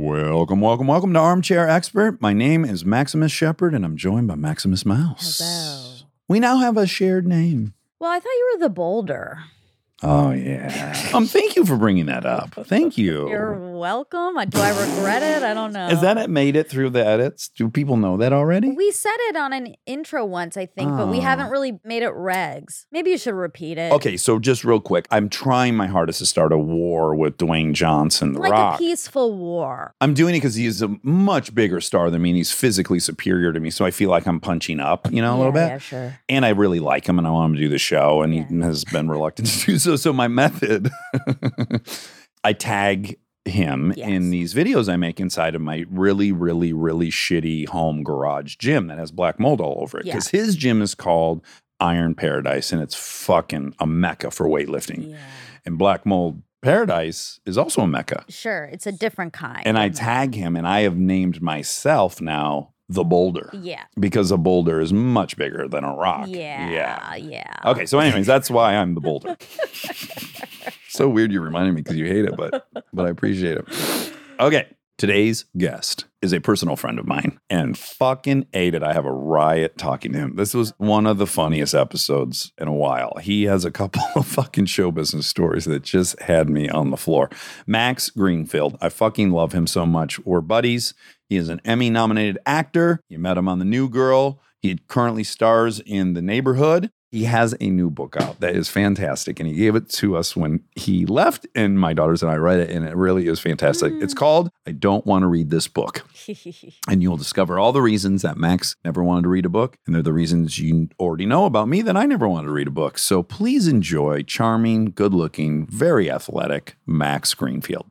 Welcome, welcome, welcome to Armchair Expert. My name is Maximus Shepard, and I'm joined by Maximus Mouse. Hello. We now have a shared name. Well, I thought you were the boulder. Oh yeah. um, thank you for bringing that up. Thank you. You're welcome. Do I regret it? I don't know. Is that it made it through the edits? Do people know that already? We said it on an intro once, I think, but we Oh. haven't really made it regs. Maybe you should repeat it. Okay, so just real quick, I'm trying my hardest to start a war with Dwayne Johnson, The Like Rock. a peaceful war. I'm doing it because he's a much bigger star than me, and he's physically superior to me. So I feel like I'm punching up, you know, a little bit. Yeah, sure. and I really like him and I want him to do the show and he has been reluctant to do so. So so my method, I tag him Yes. in these videos I make inside of my really, really, really shitty home garage gym that has black mold all over it. Yeah. Because his gym is called Iron Paradise and it's fucking a mecca for weightlifting. Yeah. And Black Mold Paradise is also a mecca. Sure. It's a different kind. And I tag him and I have named myself now the boulder Yeah. because a boulder is much bigger than a rock. Yeah. Yeah. Yeah. Okay, so anyways, that's why I'm the boulder. so weird you reminded me because you hate it, but but I appreciate it. Okay, today's guest is a personal friend of mine, and fucking ate it. I have a riot talking to him. This was one of the funniest episodes in a while. He has a couple of fucking show business stories that just had me on the floor. Max Greenfield, I fucking love him so much. We're buddies. He is an Emmy nominated actor. You met him on The New Girl. He currently stars in The Neighborhood. He has a new book out that is fantastic, and he gave it to us when he left, and my daughters and I read it, and it really is fantastic. It's mm. called I Don't Want to Read This Book. And you'll discover all the reasons that Max never wanted to read a book, and they're the reasons you already know about me that I never wanted to read a book. So please enjoy charming, good looking, very athletic Max Greenfield.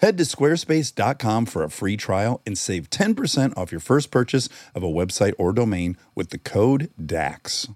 Head to squarespace.com for a free trial and save 10% off your first purchase of a website or domain with the code DAX.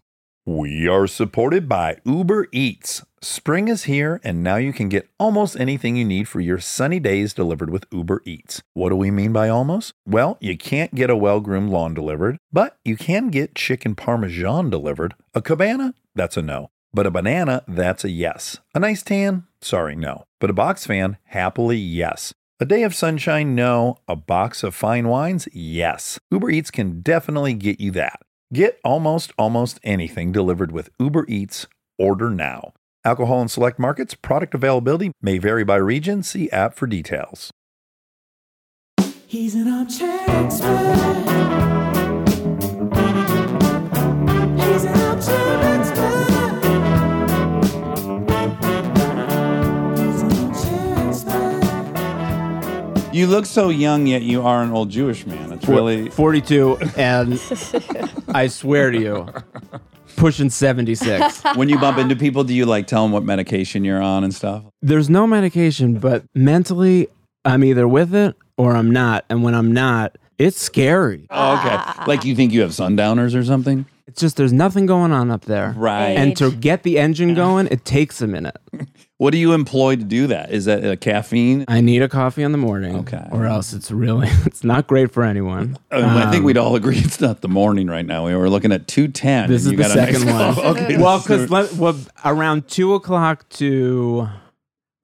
We are supported by Uber Eats. Spring is here, and now you can get almost anything you need for your sunny days delivered with Uber Eats. What do we mean by almost? Well, you can't get a well groomed lawn delivered, but you can get chicken parmesan delivered. A cabana? That's a no. But a banana? That's a yes. A nice tan? Sorry, no. But a box fan? Happily, yes. A day of sunshine? No. A box of fine wines? Yes. Uber Eats can definitely get you that. Get almost almost anything delivered with Uber Eats. Order now. Alcohol in select markets, product availability may vary by region. See app for details. He's an armchair expert. You look so young, yet you are an old Jewish man. It's really. 42, and I swear to you, pushing 76. when you bump into people, do you like tell them what medication you're on and stuff? There's no medication, but mentally, I'm either with it or I'm not. And when I'm not, it's scary. Oh, okay. Like you think you have sundowners or something? It's just there's nothing going on up there. Right. And to get the engine going, it takes a minute. What do you employ to do that? Is that uh, caffeine? I need a coffee in the morning. Okay. Or else it's really it's not great for anyone. Uh, I think Um, we'd all agree it's not the morning right now. We were looking at 210. This is you the a second one. okay. well, because well, around two o'clock to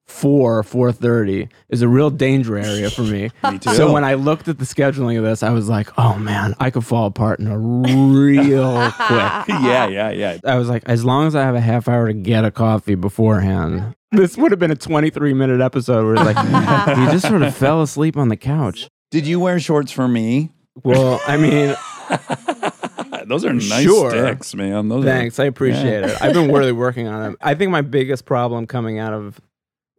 four, four thirty is a real danger area for me. Me too. So when I looked at the scheduling of this, I was like, "Oh man, I could fall apart in a real quick." yeah, yeah, yeah. I was like, as long as I have a half hour to get a coffee beforehand, this would have been a twenty-three minute episode where it's like he just sort of fell asleep on the couch. Did you wear shorts for me? Well, I mean, Those are nice Sure. sticks, man. Those Thanks. Are, I appreciate it. I've been really working on it. I think my biggest problem coming out of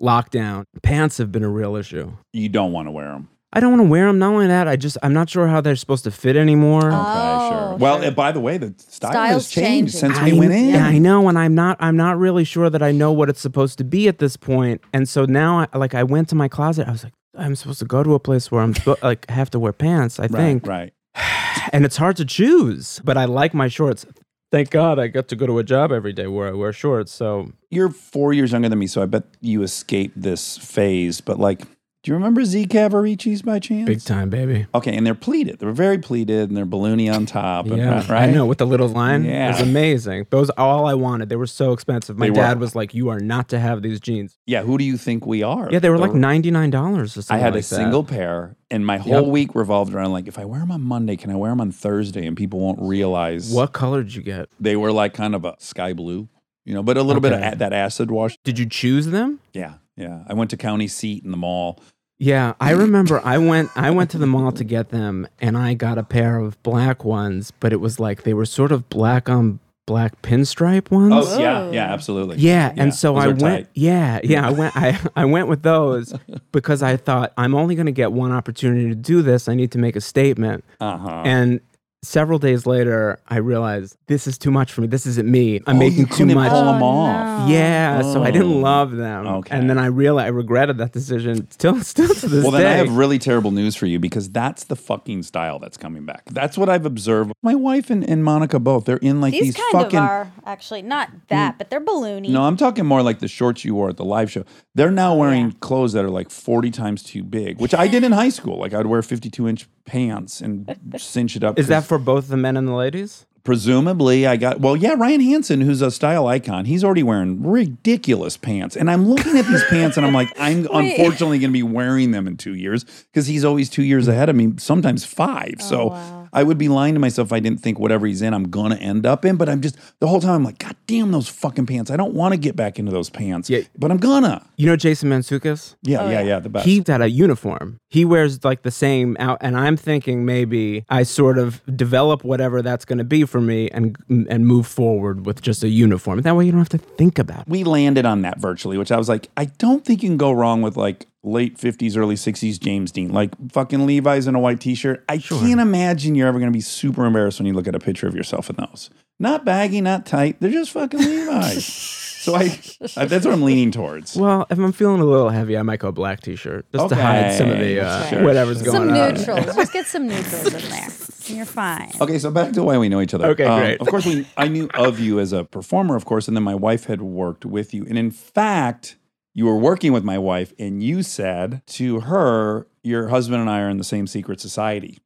lockdown, pants have been a real issue. you don't want to wear them. I don't want to wear them. Not only that, I just I'm not sure how they're supposed to fit anymore. Oh, sure. Well, sure. uh, by the way, the style has changed changing. since we went in. Yeah, I know, and I'm not. I'm not really sure that I know what it's supposed to be at this point. And so now, I, like, I went to my closet. I was like, I'm supposed to go to a place where I'm spo- like have to wear pants. I Right, think, right. and it's hard to choose. But I like my shorts. Thank God I get to go to a job every day where I wear shorts. So You're four years younger than me, so I bet you escaped this phase. But like, do you remember Z. Cavariccis by chance? big time, baby. Okay, and they're pleated. They're very pleated, and they're balloony on top. and- Yeah, right. I know with the little line. it was amazing. Those all I wanted. They were so expensive. My They were. dad was like, "You are not to have these jeans." Yeah, who do you think we are? Yeah, they were The- like ninety nine dollars or something. I had like a that. single pair, and my whole Yep. week revolved around like, if I wear them on Monday, can I wear them on Thursday? And people won't realize What color did you get? they were like kind of a sky blue, you know, but a little bit of that acid wash. Did you choose them? Yeah, yeah. I went to County Seat in the mall. Yeah, I remember I went I went to the mall to get them and I got a pair of black ones, but it was like they were sort of black on black pinstripe ones. Oh yeah, Whoa. yeah, absolutely. Yeah, and so I went. tight. Yeah, yeah, I went. I I went with those because I thought I'm only going to get one opportunity to do this. I need to make a statement. Uh huh. And several days later, I realized this is too much for me. This isn't me. I'm Oh, you making too couldn't much. pull 'em Oh, off. no. Yeah, so I Oh. didn't love them. Okay. And then I realized I regretted that decision still still to this Well, day. then I have really terrible news for you because that's the fucking style that's coming back. That's what I've observed. My wife and, and Monica both, they're in like These, these, kind fucking. of are actually not that, mm. but they're balloony. No, I'm talking more like the shorts you wore at the live show. They're now wearing Oh, yeah. clothes that are like 40 times too big, which I did in high school. Like I'd wear 52 inch pants and cinch it up. Is that 'cause for both the men and the ladies? presumably I got, well, yeah, Ryan Hansen, who's a style icon, he's already wearing ridiculous pants. And I'm looking at these pants and I'm like, I'm Wait. unfortunately going to be wearing them in two years because he's always two years ahead of me, sometimes five. Oh, so Oh, wow. I would be lying to myself if I didn't think whatever he's in, I'm going to end up in. But I'm just, the whole time I'm like, God damn those fucking pants. I don't want to get back into those pants, Yeah. but I'm gonna. You know Jason Mantzoukas? Yeah, Oh, yeah, yeah. yeah, the best. He's got a uniform. He wears like the same out, and I'm thinking maybe I sort of develop whatever that's going to be for me, and and move forward with just a uniform. That way, you don't have to think about it. we landed on that virtually, which I was like, I don't think you can go wrong with like late 50s, early 60s James Dean, like fucking Levi's in a white t shirt. I can't imagine you're ever going to be super embarrassed when you look at a picture of yourself in those. Not baggy, not tight. They're just fucking Levi's. so I, I, that's what I'm leaning towards. Well, if I'm feeling a little heavy, I might go black t-shirt just to hide some of the uh, sure, whatever's going Some on. Some neutrals. Just get some neutrals in there. You're fine. Okay, so back to why we know each other. Okay, Um, great. Of course, we I knew of you as a performer, of course, and then my wife had worked with you. And in fact, you were working with my wife, and you said to her, "Your husband and I are in the same secret society."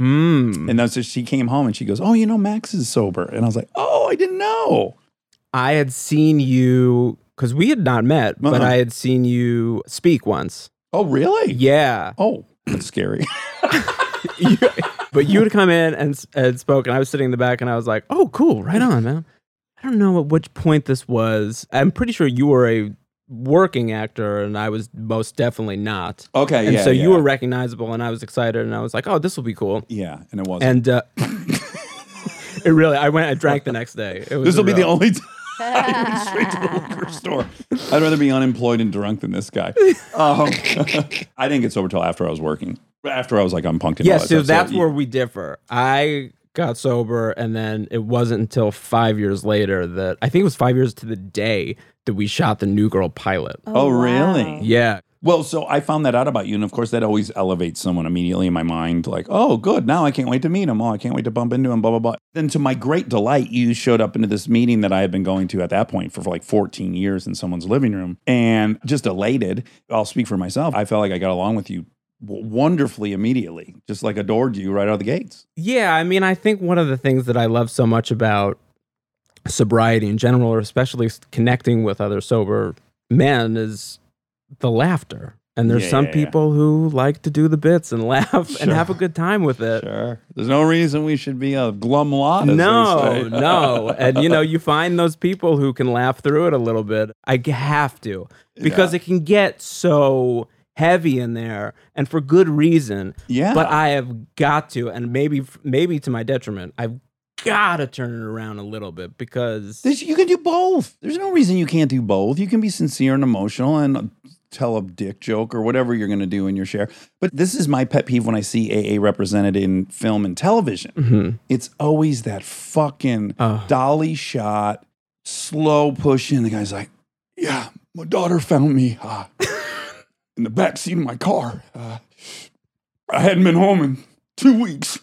Mm. And that's just she came home and she goes, "Oh, you know, Max is sober." And I was like, "Oh, I didn't know." I had seen you because we had not met, but Uh-uh. I had seen you speak once. Oh, really? Yeah, Oh, that's scary. You- but you would come in and, and spoke, and I was sitting in the back, and I was like, "Oh, cool, right on, man." I don't know at which point this was. I'm pretty sure you were a working actor, and I was most definitely not. Okay, And yeah. so you were recognizable, and I was excited, and I was like, "Oh, this will be cool." yeah, and it wasn't. And uh, it really, I went, I drank the next day. It was this will be the only time. I went straight to the liquor store. I'd rather be unemployed and drunk than this guy. Um, I didn't get sober till after I was working. After I was like unpunked. and Yeah, that so that's yeah. where we differ. I got sober, and then it wasn't until five years later that I think it was five years to the day that we shot the New Girl pilot. Oh, oh really? Yeah, Well, so I found that out about you, and of course, that always elevates someone immediately in my mind. Like, oh, good. Now I can't wait to meet him. Oh, I can't wait to bump into him. Blah blah blah. Then, to my great delight, you showed up into this meeting that I had been going to at that point for, like 14 years in someone's living room, and just elated. I'll speak for myself. I felt like I got along with you wonderfully immediately, just like adored you right out of the gates. yeah. I mean, I think one of the things that I love so much about sobriety in general, or especially connecting with other sober men, is the laughter. And there's Yeah, some yeah, yeah. people who like to do the bits and laugh and have a good time with it. Sure. There's no reason we should be a glum lot. No, no. And you know, you find those people who can laugh through it a little bit. I have to because Yeah. it can get so heavy in there and for good reason. Yeah. But I have got to and maybe maybe to my detriment. I've gotta turn it around a little bit because This- you can do both. There's no reason you can't do both. You can be sincere and emotional and tell a dick joke or whatever you're going to do in your share. But this is my pet peeve when I see AA represented in film and television. Mhm. It's always that fucking Oh. dolly shot, slow pushing. The guy's like, "Yeah, my daughter found me uh, in the back seat of my car. Uh, I hadn't been home in two weeks."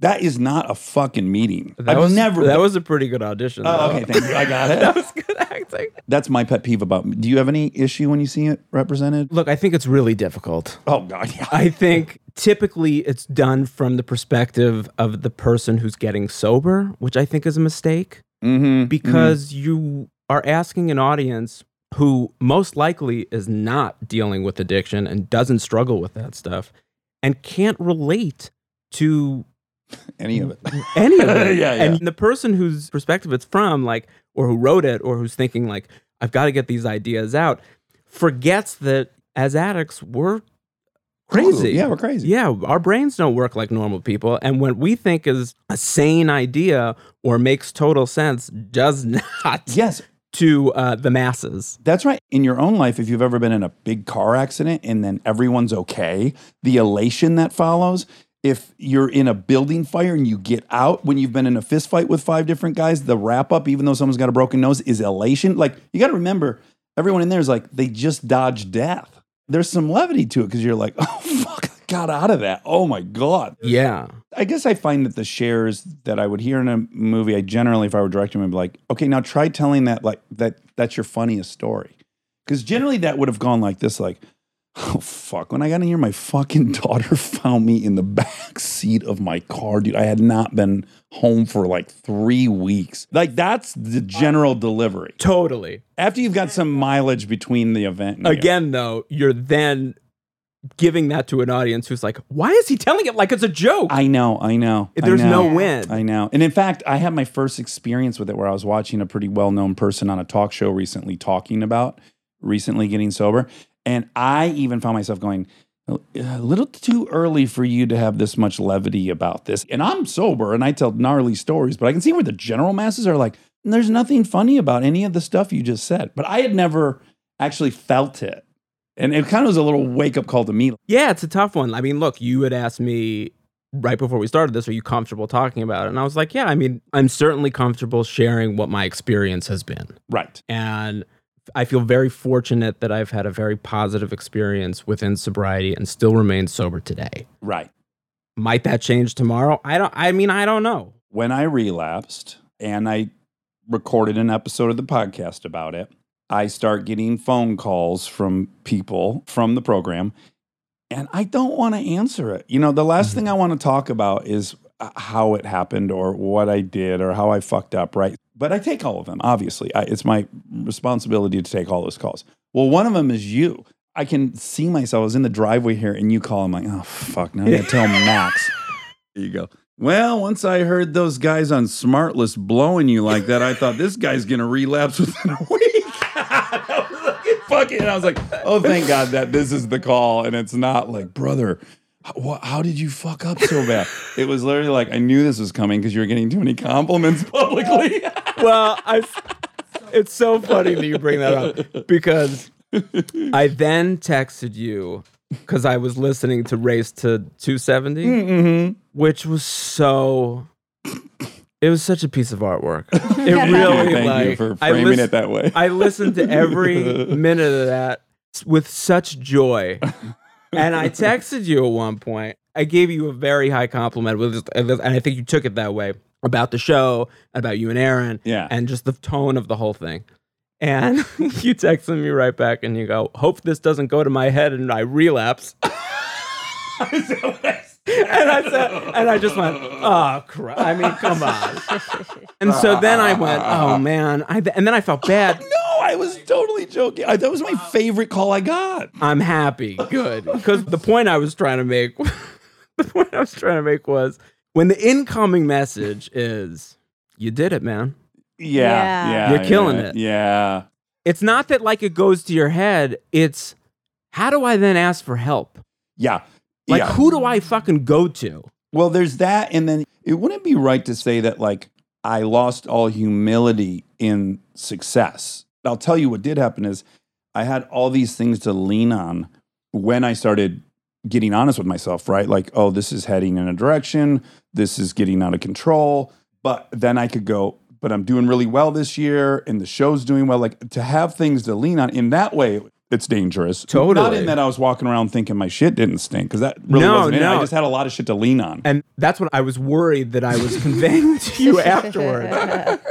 That is not a fucking meeting. that I've was never. that was a pretty good audition. Oh, though. okay, thank you. I got it. that was good acting. That's my pet peeve about. Do you have any issue when you see it represented? Look, I think it's really difficult. Oh God, yeah. I think typically it's done from the perspective of the person who's getting sober, which I think is a mistake Mm-hmm. because you are asking an audience who most likely is not dealing with addiction and doesn't struggle with that stuff and can't relate to any of it. any of it. Yeah, yeah. And the person whose perspective it's from, like, or who wrote it, or who's thinking, like, I've got to get these ideas out, forgets that as addicts, we're crazy. Yeah, we're crazy. Yeah, our brains don't work like normal people. And what we think is a sane idea or makes total sense does not Yes, to uh, the masses. that's right. In your own life, if you've ever been in a big car accident and then everyone's okay, the elation that follows. If you're in a building fire and you get out when you've been in a fist fight with five different guys, the wrap up, even though someone's got a broken nose, is elation. Like you got to remember, everyone in there is like they just dodged death. There's some levity to it because you're like, oh fuck, I got out of that. Oh my god. Yeah. I guess I find that the shares that I would hear in a movie, I generally, if I were directing, would be like, okay, now try telling that like that that's your funniest story, because generally that would have gone like this, like, oh fuck, when I got in here, my fucking daughter found me in the back seat of my car, dude. I had not been home for like three weeks. Like that's the general delivery. Totally. After you've got some mileage between the event, the- Again, though, you're then giving that to an audience who's like, why is he telling it like it's a joke? I know, I know. I There's know. no win. I know. And in fact, I had my first experience with it where I was watching a pretty well known person on a talk show recently talking about recently getting sober. And I even found myself going, uh, a little too early for you to have this much levity about this. And I'm sober and I tell gnarly stories, but I can see where the general masses are like, there's nothing funny about any of the stuff you just said. But I had never actually felt it. And it kind of was a little wake up call to me. Yeah, it's a tough one. I mean, look, you had asked me right before we started this, are you comfortable talking about it? And I was like, yeah, I mean, I'm certainly comfortable sharing what my experience has been. Right. And I feel very fortunate that I've had a very positive experience within sobriety and still remain sober today. Right. Might that change tomorrow? I don't I mean, I don't know. when I relapsed and I recorded an episode of the podcast about it, I start getting phone calls from people from the program and I don't want to answer it. You know, the last thing I want to talk about is uh, how it happened or what I did or how I fucked up, right? But I take all of them, obviously. I, it's my responsibility to take all those calls. Well, one of them is you. I can see myself. I was in the driveway here and you call. I'm like, oh, fuck. Now I got to tell Max. There you go. Well, once I heard those guys on Smartless blowing you like that, I thought this guy's gonna relapse within a week. I was like, fuck it. And I was like, oh, thank God that this is the call, and it's not like, brother. How, how did you fuck up so bad? It was literally like I knew this was coming because you were getting too many compliments publicly. Well, I it's so funny that you bring that up because I then texted you because I was listening to Race to 270, mm-hmm. which was so. It was such a piece of artwork. It really Thank like you for framing lis- it that way. I listened to every minute of that with such joy. And I texted you at one point. I gave you a very high compliment with and I think you took it that way about the show, about you and Aaron, Yeah. and just the tone of the whole thing. And you texted me right back and you go, Hope this doesn't go to my head and I relapse. and I said, and I just went, oh crap! I mean, come on. And so then I went, oh man! I and then I felt bad. No, I was totally joking. I, that was my favorite call I got. I'm happy, good, because the point I was trying to make, the point I was trying to make was when the incoming message is, you did it, man. Yeah, Yeah. yeah, You're killing yeah, it. Yeah, It's not that like it goes to your head. It's how do I then ask for help? yeah, Like yeah. who do I fucking go to? Well, there's that, and then it wouldn't be right to say that like I lost all humility in success. I'll tell you what did happen is I had all these things to lean on when I started getting honest with myself, right? Like, oh, this is heading in a direction, this is getting out of control. But then I could go, but I'm doing really well this year, and the show's doing well. Like to have things to lean on in that way, it's dangerous. Totally. Not in that I was walking around thinking my shit didn't stink, because that really No, wasn't it. I just had a lot of shit to lean on. And that's what I was worried that I was conveying to you afterward.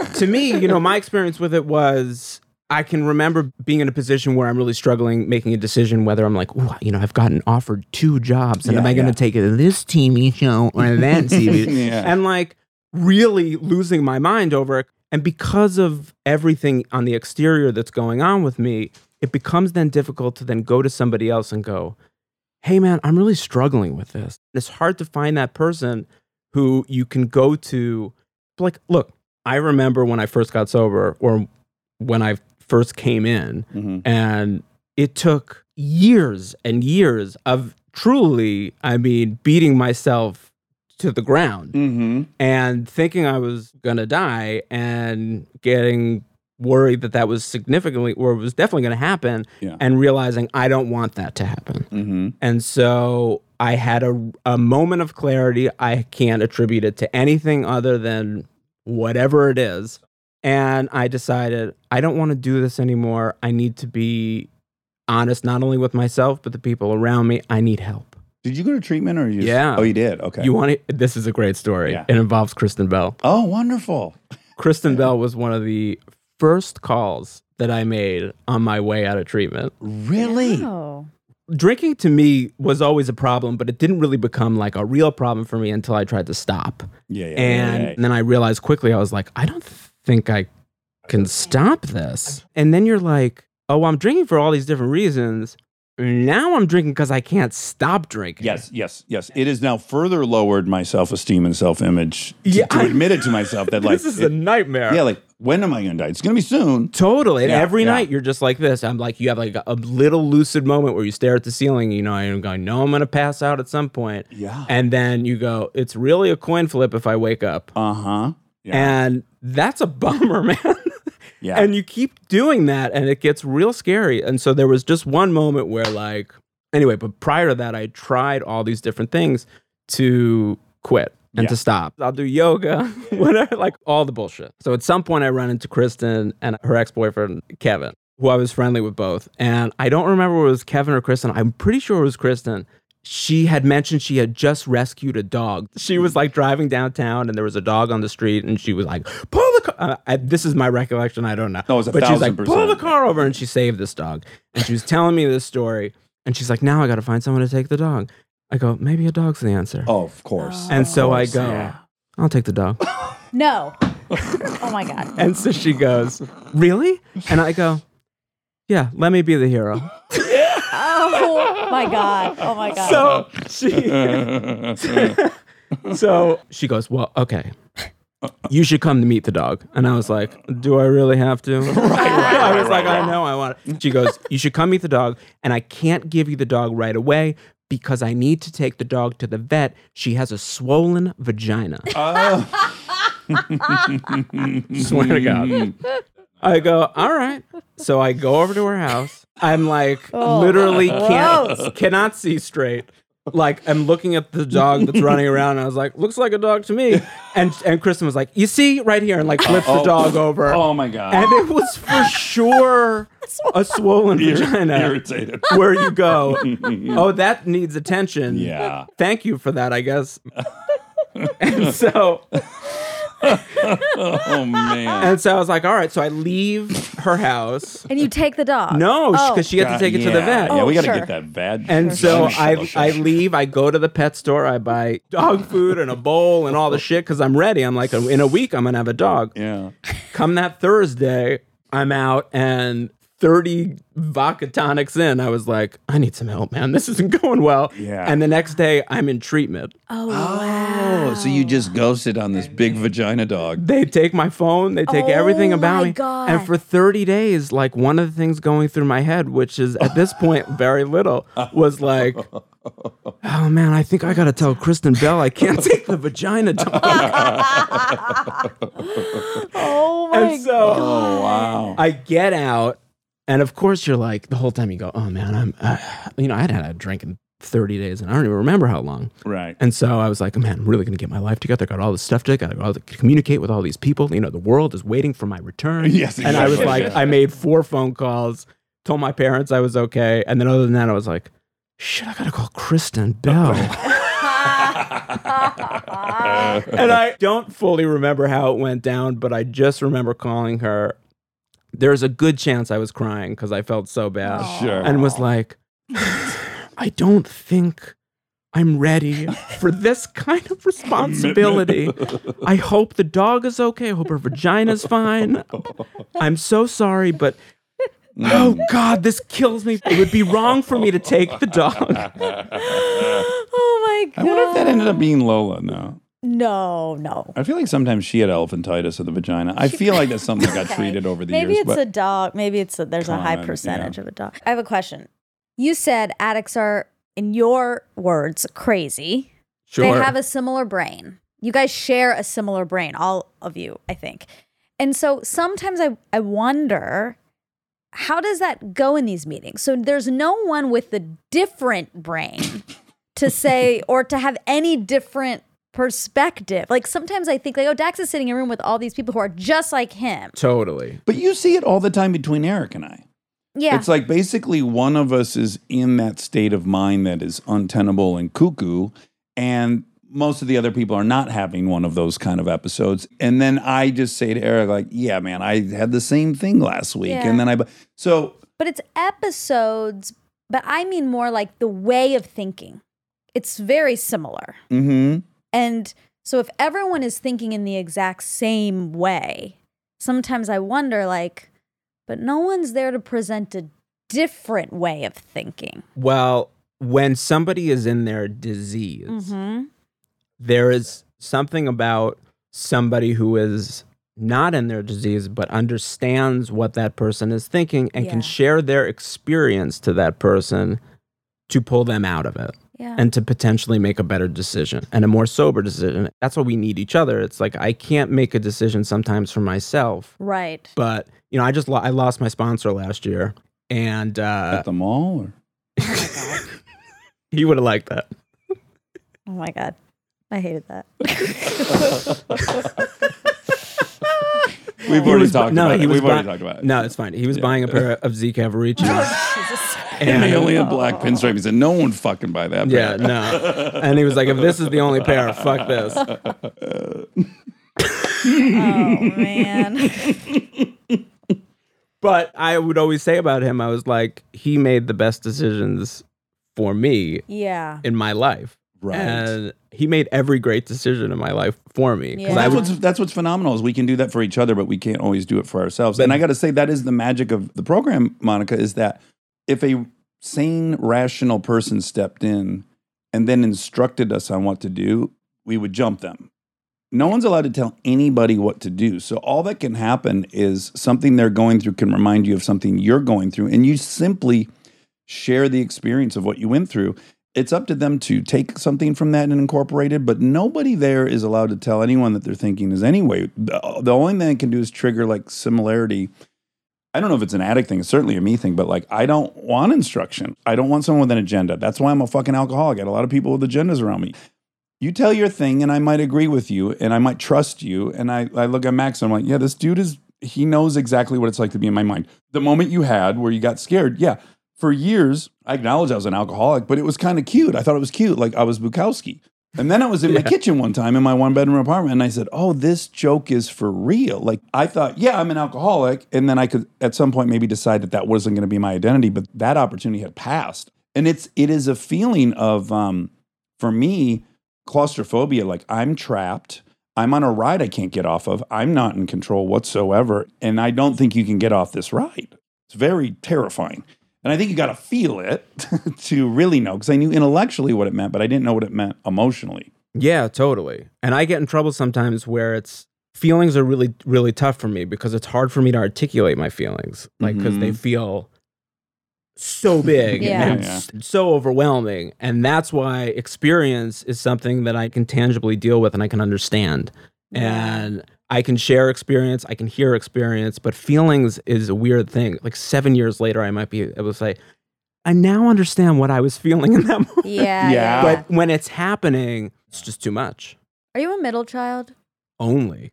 to me, you know, my experience with it was I can remember being in a position where I'm really struggling making a decision whether I'm like, you know, I've gotten offered two jobs and am Yeah, I going to yeah. take this TV show or that TV? Yeah. And like really losing my mind over it. And because of everything on the exterior that's going on with me, it becomes then difficult to then go to somebody else and go, hey man, I'm really struggling with this. It's hard to find that person who you can go to. Like, look, I remember when I first got sober or when I first came in, Mhm. and it took years and years of truly, I mean, beating myself to the ground Mm-hmm. and thinking I was going to die and getting worried that that was significantly or was definitely going to happen Yeah. and realizing I don't want that to happen. Mm-hmm. And so I had a, a moment of clarity. I can't attribute it to anything other than whatever it is. And I decided I don't want to do this anymore. I need to be honest, not only with myself, but the people around me. I need help. Did you go to treatment or you? just- Yeah. Oh, you did. Okay. You want to? This is a great story. Yeah. It involves Kristen Bell. oh, wonderful. Kristen Bell was one of the first calls that I made on my way out of treatment. Really? Oh. Drinking to me was always a problem, but it didn't really become like a real problem for me until I tried to stop. Yeah. Yeah. And yeah, yeah. then I realized quickly, I was like, I don't think I can stop this. And then you're like, oh, I'm drinking for all these different reasons. Now I'm drinking because I can't stop drinking. Yes, yes, yes. It has now further lowered my self esteem and self image to, Yeah, to I- admit it to myself that like this is it- a nightmare. yeah, like when am I gonna die? It's gonna be soon. Totally. And Yeah, every yeah. night you're just like this. I'm like, you have like a little lucid moment where you stare at the ceiling. You know, I'm going, no, I'm going to pass out at some point. Yeah. And then you go, it's really a coin flip if I wake up. Uh huh. Yeah. And that's a bummer, man. yeah. and you keep doing that and it gets real scary. And so there was just one moment where, like, anyway, but prior to that, I tried all these different things to quit and Yeah. to stop. I'll do yoga, whatever, like all the bullshit. So at some point, I run into Kristen and her ex boyfriend, Kevin, who I was friendly with both. And I don't remember it was Kevin or Kristen. I'm pretty sure it was Kristen. She had mentioned she had just rescued a dog. She was like driving downtown and there was a dog on the street and she was like, pull the car. Uh, I, this is my recollection. I don't know. No, it was a but she's like, thousand pull the car over and she saved this dog. And she was telling me this story. And she's like, now I got to find someone to take the dog. I go, maybe a dog's the answer. oh, of course. and Of so I go, yeah. I'll take the dog. No. oh my god. And so she goes, Really? And I go, Yeah, let me be the hero. Oh my god. Oh my god. So she So she goes, Well, okay. You should come to meet the dog. And I was like, Do I really have to? Right. I was like, I know I want it. She goes, You should come meet the dog, and I can't give you the dog right away because I need to take the dog to the vet. She has a swollen vagina. Oh. Swear to God. Hmm. I go, all right. So I go over to her house. I'm like, Oh, literally can't cannot see straight. Like I'm looking at the dog that's running around, and I was like, looks like a dog to me. And and Kristen was like, you see right here, and like flips the Oh. dog over. oh my god. And it was for sure a swollen Ir- vagina. irritated. Where you go, oh, that needs attention. Yeah. Thank you for that, I guess. and so Oh man. and so I was like, all right. So I leave her house. and you take the dog. No, Oh. because she had to take it to the Yeah, vet. Yeah, we oh, got to sure. get that vet. And Sure, so I, sure, sure, I leave, I go to the pet store, I buy dog food and a bowl and all the shit because I'm ready. I'm like, in a week, I'm going to have a dog. Yeah. Come that Thursday, I'm out and 30 vodka tonics in, I was like, I need some help, man. This isn't going well. Yeah. And the next day, I'm in treatment. Oh, Oh, so you just ghosted on this big vagina dog. They take my phone, they take everything Oh about my me. God. And for 30 days, like one of the things going through my head, which is at this point very little, was like, oh man, I think I got to tell Kristen Bell I can't take the vagina dog. oh my and so Oh wow. I get out, and of course you're like the whole time you go, oh man, I'm, uh, you know, I hadn't had a drink in 30 days, and I don't even remember how long. Right. And so I was like, man, I'm really gonna get my life together. I Got all this stuff to, got to go out to communicate with all these people. You know, the world is waiting for my return. Yes, And I was like, I made four phone calls, told my parents I was okay, and then other than that, I was like, shit, I gotta call Kristen Bell. and I don't fully remember how it went down, but I just remember calling her. There's a good chance I was crying because I felt so bad Sure. and was like, I don't think I'm ready for this kind of responsibility. I hope the dog is okay. I hope her vagina's fine. I'm so sorry, but mm. oh God, this kills me. It would be wrong for me to take the dog. oh my god. I wonder if that ended up being Lola. No. No, no. I feel like sometimes she had elephantitis of the vagina. I feel like that's something that got Okay. treated over the Maybe years. Maybe it's but a dog. Maybe it's a, there's a high percentage yeah. of a dog. I have a question. You said addicts are, in your words, crazy. Sure. They have a similar brain. You guys share a similar brain, all of you, I think. And so sometimes I, I wonder how does that go in these meetings? So there's no one with the different brain to say or to have any different perspective. Like sometimes I think like, oh, Dax is sitting in a room with all these people who are just like him. totally. but you see it all the time between Eric and I. Yeah. It's like basically one of us is in that state of mind that is untenable and cuckoo, and most of the other people are not having one of those kind of episodes. And then I just say to Eric, like, "Yeah, man, I had the same thing last week." Yeah. And then I, so but it's episodes, but I mean more like the way of thinking. It's very similar. hmm And so if everyone is thinking in the exact same way, sometimes I wonder like, but no one's there to present a different way of thinking. Well, when somebody is in their disease, Mm-hmm. there is something about somebody who is not in their disease but understands what that person is thinking and Yeah. can share their experience to that person to pull them out of it Yeah. and to potentially make a better decision and a more sober decision. That's why we need each other. It's like I can't make a decision sometimes for myself, right. but you know, I just lo- I lost my sponsor last year and uh at the mall, or he would have liked that. Oh my God. I hated that. we've already was talked no, about it. We've already talked about it. No, it's fine. He was buying a pair of Z. Cavariccis. Jesus. and they only had black pinstripe. He said, "No one fucking buy that." Yeah, pair." no. And he was like, if this is the only pair, fuck this. Oh man. But I would always say about him, I was like, he made the best decisions for me Yeah. in my life. Right. And he made every great decision in my life for me. 'Cause Yeah. That's would, what's that's what's phenomenal is we can do that for each other, but we can't always do it for ourselves. and I got to say that is the magic of the program, Monica, is that if a sane, rational person stepped in and then instructed us on what to do, we would jump them. No one's allowed to tell anybody what to do. So all that can happen is something they're going through can remind you of something you're going through, and you simply share the experience of what you went through. It's up to them to take something from that and incorporate it, but nobody there is allowed to tell anyone that they're thinking is anyway. The, only thing they can do is trigger like similarity. I don't know if it's an addict thing, it's certainly a me thing, but like I don't want instruction. I don't want someone with an agenda. That's why I'm a fucking alcoholic. I got a lot of people with agendas around me. You tell your thing and I might agree with you and I might trust you. And I, I look at Max and I'm like, yeah, this dude is, he knows exactly what it's like to be in my mind. The moment you had where you got scared, yeah, for years, I acknowledge I was an alcoholic, but it was kind of cute. I thought it was cute. Like I was Bukowski. And then I was in my kitchen one time in my one bedroom apartment and I said, Oh, this joke is for real. Like I thought, yeah, I'm an alcoholic. And then I could at some point maybe decide that that wasn't going to be my identity, but that opportunity had passed. And it's, it is a feeling of, um, for me, claustrophobia. Like I'm trapped. I'm on a ride I can't get off of. I'm not in control whatsoever. And I don't think you can get off this ride. It's very terrifying. And I think you got to feel it to really know because I knew intellectually what it meant, but I didn't know what it meant emotionally. Yeah, totally. And I get in trouble sometimes where it's feelings are really, really tough for me because it's hard for me to articulate my feelings, like because they mm-hmm. feel so big Yeah. and Yeah. s- so overwhelming. And that's why experience is something that I can tangibly deal with and I can understand. And I can share experience, I can hear experience, but feelings is a weird thing. Like seven years later, I might be able to say, I now understand what I was feeling in that moment. Yeah. Yeah. But when it's happening, it's just too much. Are you a middle child? Only.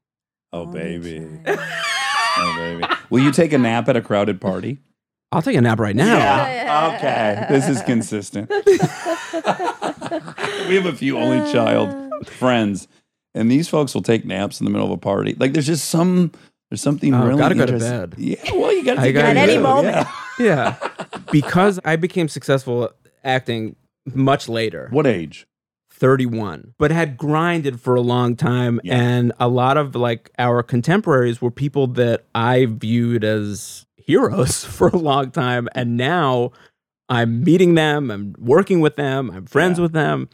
Oh, Only baby. Oh, baby. Will you take a nap at a crowded party? I'll take a nap right now. Yeah. Okay. This is consistent. we have a few only child friends, and these folks will take naps in the middle of a party. Like there's just some there's something Oh, really gotta go to bed. Yeah, well, you gotta, gotta At any go. moment. Yeah. because I became successful acting much later, What age? 31, but had grinded for a long time. Yeah. And a lot of like our contemporaries were people that I viewed as heroes for a long time. And now I'm meeting them, I'm working with them, I'm friends Yeah. with them.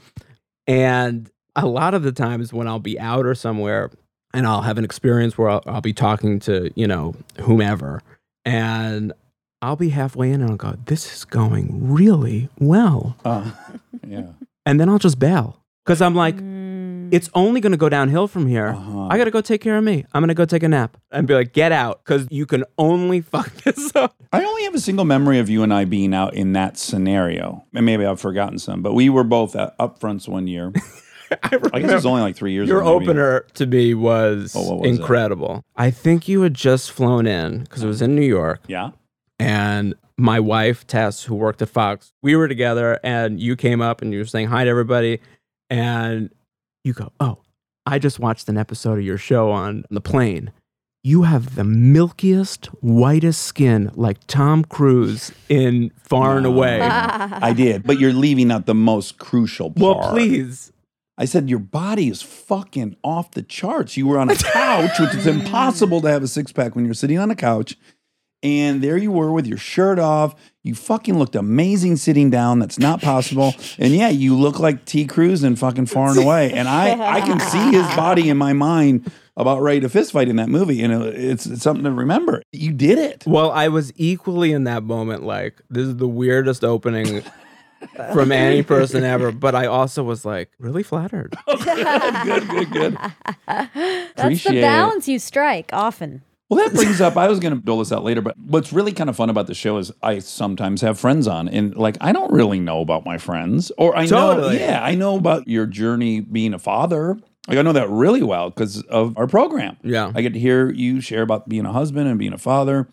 And a lot of the times when I'll be out or somewhere and I'll have an experience where I'll, I'll be talking to, you know, whomever, and I'll be halfway in and I'll go, this is going really well. Uh, yeah. And then I'll just bail because I'm like, Mm. it's only going to go downhill from here. Uh-huh. I got to go take care of me. I'm going to go take a nap and be like, get out because you can only fuck this up. I only have a single memory of you and I being out in that scenario. And maybe I've forgotten some, but we were both at upfronts one year. I I guess it was only like three years your ago. maybe. opener to me was, Oh, what was it? incredible. I think you had just flown in because it was in New York. Yeah. and my wife Tess, who worked at Fox, we were together, and you came up and you were saying hi to everybody, and you go, "Oh, I just watched an episode of your show on the plane. You have the milkiest, whitest skin, like Tom Cruise in Far and Away." I did, but you're leaving out the most crucial part. well, please. I said, Your body is fucking off the charts. You were on a couch, which is impossible to have a six pack when you're sitting on a couch. And there you were with your shirt off. You fucking looked amazing sitting down. That's not possible. And yeah, you look like T. Cruise in fucking Far and Away. And I, I can see his body in my mind about ready to fist fight in that movie. And it's, it's something to remember. You did it. Well, I was equally in that moment like, this is the weirdest opening from any person ever, but I also was like, really flattered. good, good, good. That's Appreciate the it. balance you strike often. Well, that brings up. I was going to dole this out later, but what's really kind of fun about the show is I sometimes have friends on, and like I don't really know about my friends, or I know, yeah, I know about your journey being a father. Like I know that really well because of our program. Yeah. I get to hear you share about being a husband and being a father.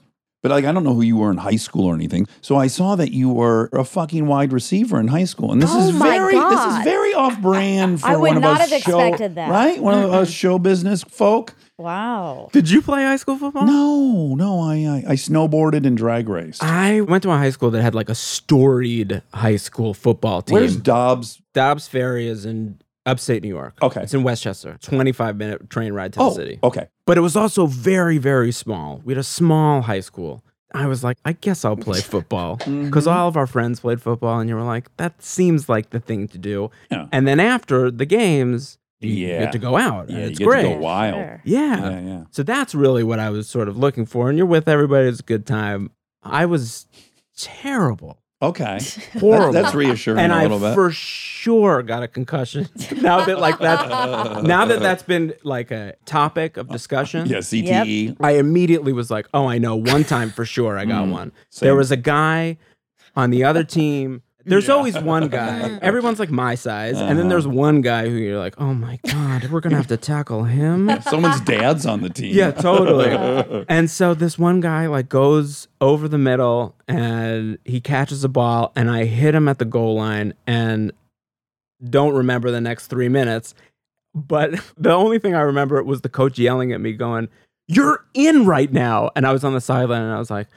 But like I don't know who you were in high school or anything. So I saw that you were a fucking wide receiver in high school. And this Oh is my very this is very off brand for one of us. I would one of not us have show, expected that. Right? One of us show business folk. Wow. Did you play high school football? No, no, I, I I snowboarded and drag raced. I went to a high school that had like a storied high school football team. Where's Dobbs? Dobbs Ferry is in upstate New York. Okay. It's in Westchester. 25 minute train ride to Oh, the city. okay. But it was also very, very small. We had a small high school. I was like, I guess I'll play football Mm-hmm. because all of our friends played football, and you were like, that seems like the thing to do. Yeah. And then after the games, you Yeah. get to go out. Yeah, and you it's get great. to go wild. Sure. Yeah. Yeah, yeah. So that's really what I was sort of looking for. And you're with everybody, it's a good time. I was terrible. Okay. Horrible. That's reassuring and a I little bit. for sure got a concussion. now that like that now that that's been like a topic of discussion. yeah, CTE. I immediately was like, "Oh, I know. One time for sure, I got Mm, one." same. There was a guy on the other team. There's Yeah. always one guy. Everyone's like my size, and then Uh-huh. there's one guy who you're like, "Oh my god, we're gonna have to tackle him." Someone's dad's on the team. Yeah, totally. and so this one guy like goes over the middle and he catches a ball and I hit him at the goal line and don't remember the next 3 minutes. But the only thing I remember was the coach yelling at me going, "You're in right now." And I was on the sideline and I was like,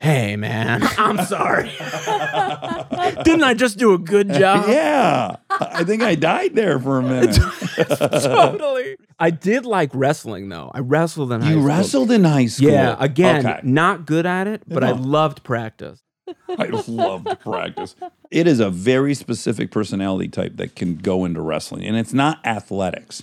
"Hey man, I'm sorry. Didn't I just do a good job?" yeah. I think I died there for a minute. totally. I did like wrestling though. I wrestled in high school. You school. wrestled in high school. Yeah, again, Okay. not good at it, but I No. loved practice. I love to practice. It is a very specific personality type that can go into wrestling, and it's not athletics.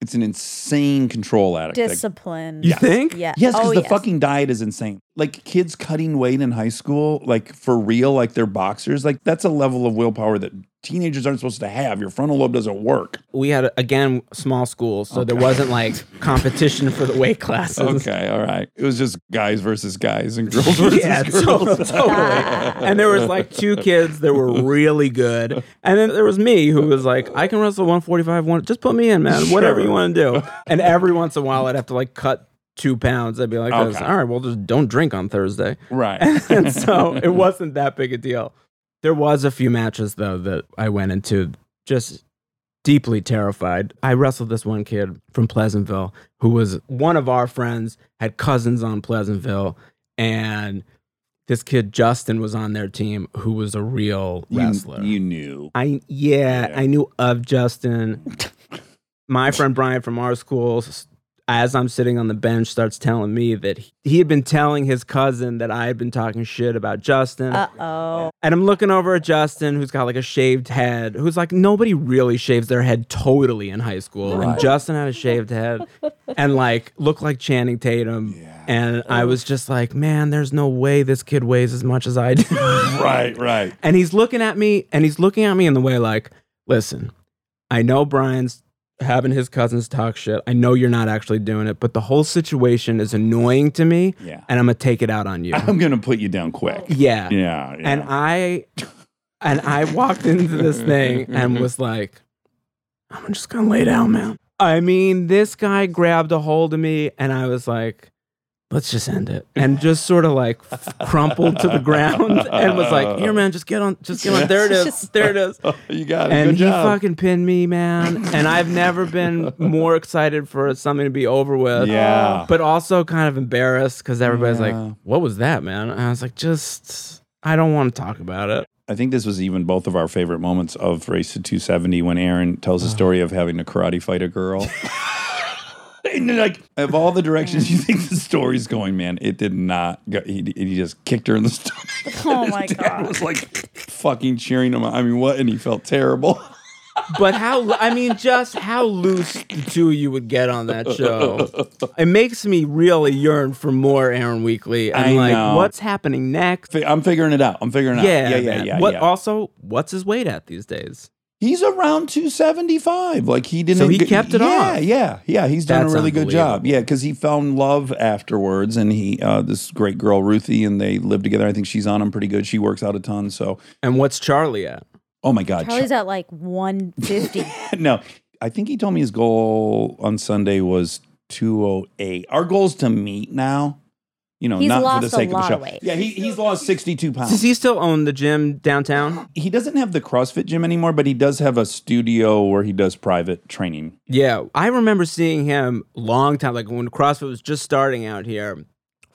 It's an insane control addict. that- Discipline. You think? Yeah. Yes, because oh, the yes. fucking diet is insane. Like kids cutting weight in high school, like for real, like they're boxers. Like that's a level of willpower that teenagers aren't supposed to have. Your frontal lobe doesn't work. We had again small schools, so there wasn't like competition for the weight classes. Okay, all right. It was just guys versus guys and girls versus Yeah, girls. totally, totally. And there was like two kids that were really good, and then there was me who was like, I can wrestle 145. One, just put me in, man. Whatever you want to do. And every once in a while, I'd have to like cut two pounds. I'd be like, Okay. all right, well, just don't drink on Thursday. Right. and so it wasn't that big a deal. There was a few matches though that I went into just deeply terrified. I wrestled this one kid from Pleasantville who was one of our friends, had cousins on Pleasantville, and this kid Justin was on their team who was a real wrestler. you knew. I yeah, Yeah. I knew of Justin. My friend Brian from our school, as I'm sitting on the bench, starts telling me that he, he had been telling his cousin that I had been talking shit about Justin. Uh oh. and I'm looking over at Justin, who's got like a shaved head, who's like nobody really shaves their head totally in high school. Right. And Justin had a shaved head and like looked like Channing Tatum. Yeah. And I was just like, man, there's no way this kid weighs as much as I do. Right, right. And he's looking at me and he's looking at me in the way like, listen, I know Brian's having his cousins talk shit. I know you're not actually doing it, but the whole situation is annoying to me Yeah. and I'm going to take it out on you. I'm gonna put you down quick. yeah. Yeah. yeah. And I and I walked into this thing and was like, I'm just going to lay down, man. I mean, this guy grabbed a hold of me and I was like, let's just end it. And just sort of like crumpled to the ground and was like, here, man, just get on, just get on. There it is. There it is. you got it. And Good he job. fucking pinned me, man. And I've never been more excited for something to be over with. Yeah. But also kind of embarrassed because everybody's Yeah. like, what was that, man? And I was like, just, I don't want to talk about it. I think this was even both of our favorite moments of Race to 270 when Aaron tells the story of having to karate fight a girl. And like, of all the directions you think the story's going, man, it did not. Go, he, he just kicked her in the stomach. Oh my His dad God. was like fucking cheering him. on. I mean, what? And he felt terrible. But how, I mean, just how loose the two of you would get on that show. It makes me really yearn for more Aaron Weekly. I'm I like, know. what's happening next? I'm figuring it out. I'm figuring it Yeah, out. Yeah, yeah, man. yeah. What yeah. also, what's his weight at these days? He's around 275. Like he didn't. So he get- kept it yeah, off. Yeah, yeah. He's done That's a really good job. Yeah, because he found love afterwards, and he uh, this great girl Ruthie, and they live together. I think she's on him pretty good. She works out a ton. So, And what's Charlie at? oh my God, Charlie's at like 150. no, I think he told me his goal on Sunday was 208. Our goal's to meet now. You know, He's not for lost the a sake of lot the of show. weight. Yeah, he, he's lost 62 pounds. Does he still own the gym downtown? he doesn't have the CrossFit gym anymore, but he does have a studio where he does private training. Yeah, I remember seeing him long time, like when CrossFit was just starting out here.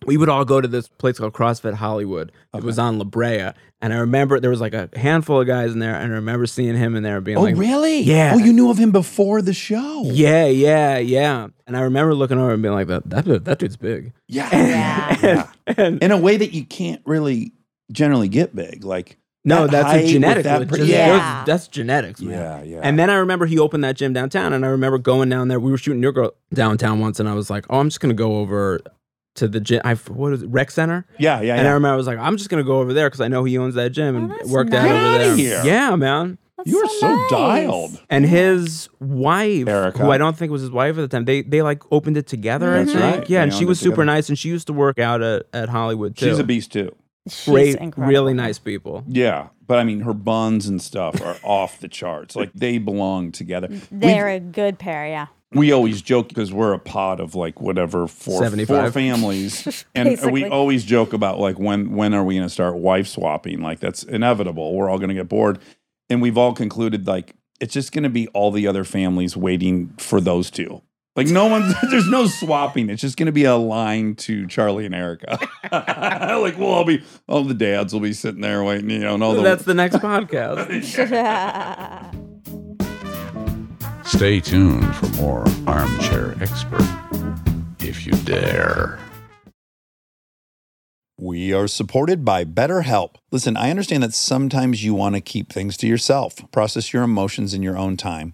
We would all go to this place called CrossFit Hollywood. It was on La Brea, and I remember there was like a handful of guys in there, and I remember seeing him in there being Oh, like, really? Yeah. Oh, you knew of him before the show. "Yeah, yeah, yeah." And I remember looking over and being like, "That that, that dude's big." Yeah. Yeah. yeah. And In a way that you can't really generally get big. Like, no, that that's height a with genetic. that which Yeah. those- that's genetics, man. yeah, yeah. And then I remember he opened that gym downtown, and I remember going down there. We were shooting New Girl downtown once, and I was like, "Oh, I'm just gonna go over to the gym. I what is it, rec center?" yeah, yeah, And I remember I was like, "I'm just gonna go over there because I know he owns that gym and Oh, that's worked out over there." outta here. Yeah, man. That's you are so, nice. dialed. And his wife, Erica. who I don't think was his wife at the time, they they like opened it together. I That's think. right. Yeah, They and she was super together. nice, and she used to work out at, at Hollywood too. She's a beast too. She's Great, incredible. really nice people. Yeah. But I mean, her buns and stuff are off the charts. Like, they belong together. They're a good pair, yeah. We always joke because we're a pod of like whatever four, four families. And we always joke about like when when are we going to start wife swapping? Like that's inevitable. We're all going to get bored. And we've all concluded like it's just going to be all the other families waiting for those two. Like no one there's no swapping. It's just going to be a line to charlie and erica. Like we'll all be all the dads will be sitting there waiting you know and all the That's the next podcast. Stay tuned for more Armchair Expert, if you dare. We are supported by BetterHelp. Listen, I understand that sometimes you want to keep things to yourself, process your emotions in your own time.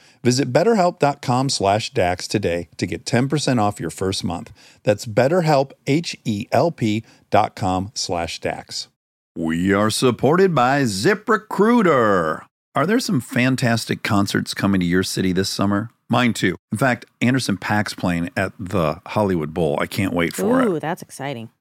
Visit betterhelp.com slash DAX today to get 10% off your first month. That's betterhelp, H-E-L-P dot com slash DAX. We are supported by ZipRecruiter. Are there some fantastic concerts coming to your city this summer? Mine too. In fact, Anderson .Paak's playing at the Hollywood Bowl. I can't wait for it. Ooh, that's exciting.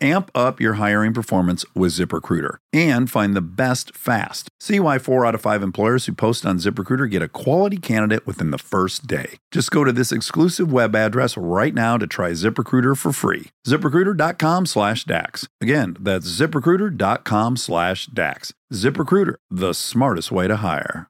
Amp up your hiring performance with ZipRecruiter and find the best fast. See why four out of five employers who post on ZipRecruiter get a quality candidate within the first day. Just go to this exclusive web address right now to try ZipRecruiter for free. ZipRecruiter.com slash DAX. Again, that's ZipRecruiter.com slash DAX. ZipRecruiter, the smartest way to hire.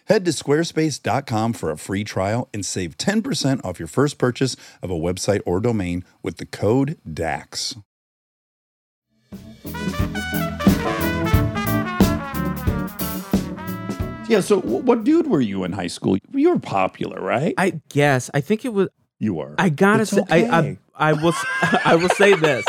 Head to squarespace.com for a free trial and save 10% off your first purchase of a website or domain with the code DAX. Yeah, so what dude were you in high school? You were popular, right? I guess. I think it was. you were. I gotta It's say, I, I, okay. I will, s- I will say this.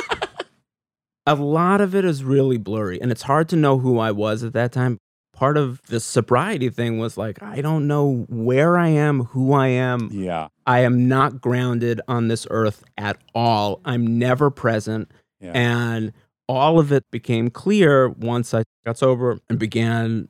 A lot of it is really blurry, and it's hard to know who I was at that time. Part of the sobriety thing was like, I don't know where I am, who I am. yeah. I am not grounded on this earth at all. I'm never present. Yeah. And all of it became clear once I got sober and began,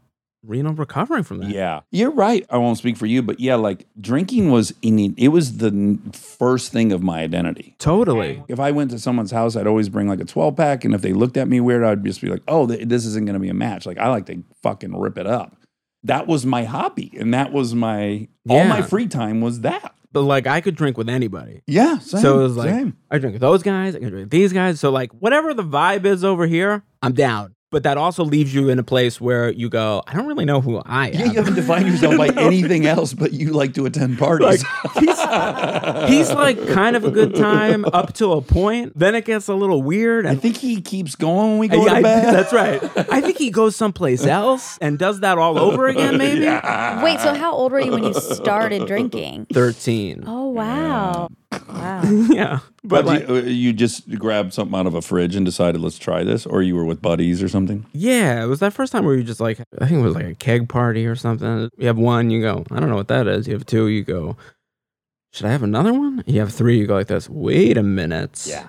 you know, recovering from that. Yeah, you're right. I won't speak for you, but yeah, like drinking was in it was the first thing of my identity. Totally. If I went to someone's house, I'd always bring like a 12 pack, and if they looked at me weird, I'd just be like, "Oh, th- this isn't going to be a match." Like I like to fucking rip it up. That was my hobby, and that was my all my free time was that. But like I could drink with anybody. Yeah, same, so it was like same. I drink with those guys, I can drink with these guys. So like whatever the vibe is over here, I'm down. But that also leaves you in a place where you go, I don't really know who I am. Yeah, you haven't defined yourself by anything else, but you like to attend parties. Like he's, he's like kind of a good time up to a point. Then it gets a little weird. I think he keeps going when we go Yeah, to I- bed. that's right. I think he goes someplace else and does that all over again. Maybe Wait, so how old were you when you started drinking? thirteen. Oh wow. Wow. yeah. But But you, uh, you just grabbed something out of a fridge and decided, let's try this, or you were with buddies or something. yeah, it was that first time where you just like, I think it was like a keg party or something. You have one, you go, I don't know what that is. You have two, you go, should I have another one? You have three, you go like this. Wait a minute. Yeah.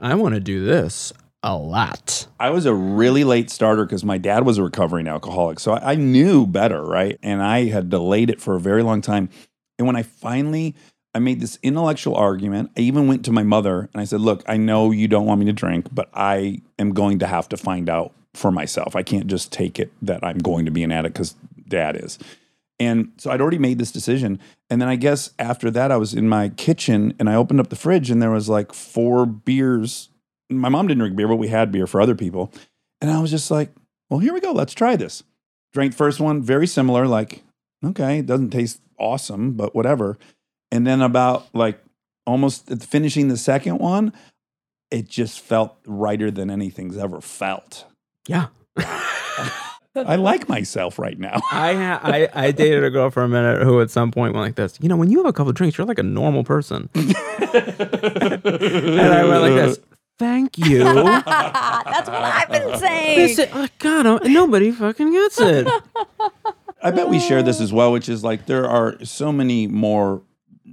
I want to do this a lot. I was a really late starter because my dad was a recovering alcoholic. So I, I knew better, right? And I had delayed it for a very long time. And when I finally I made this intellectual argument, I even went to my mother and I said, Look, I know you don't want me to drink, but I am going to have to find out for myself. I can't just take it that I'm going to be an addict because dad is. And so I'd already made this decision. And then I guess after that, I was in my kitchen and I opened up the fridge and there was like four beers. My mom didn't drink beer, but we had beer for other people. And I was just like, well, here we go. Let's try this. Drank first one, very similar, like, okay, it doesn't taste awesome, but whatever. And then about like almost finishing the second one, it just felt righter than anything's ever felt. Yeah. I like myself right now. I, ha- I I dated a girl for a minute who at some point went like this. You know, when you have a couple of drinks, you're like a normal person. and I went like this. Thank you. That's what I've been saying. Listen, oh, God, oh, nobody fucking gets it. I bet we share this as well, which is like there are so many more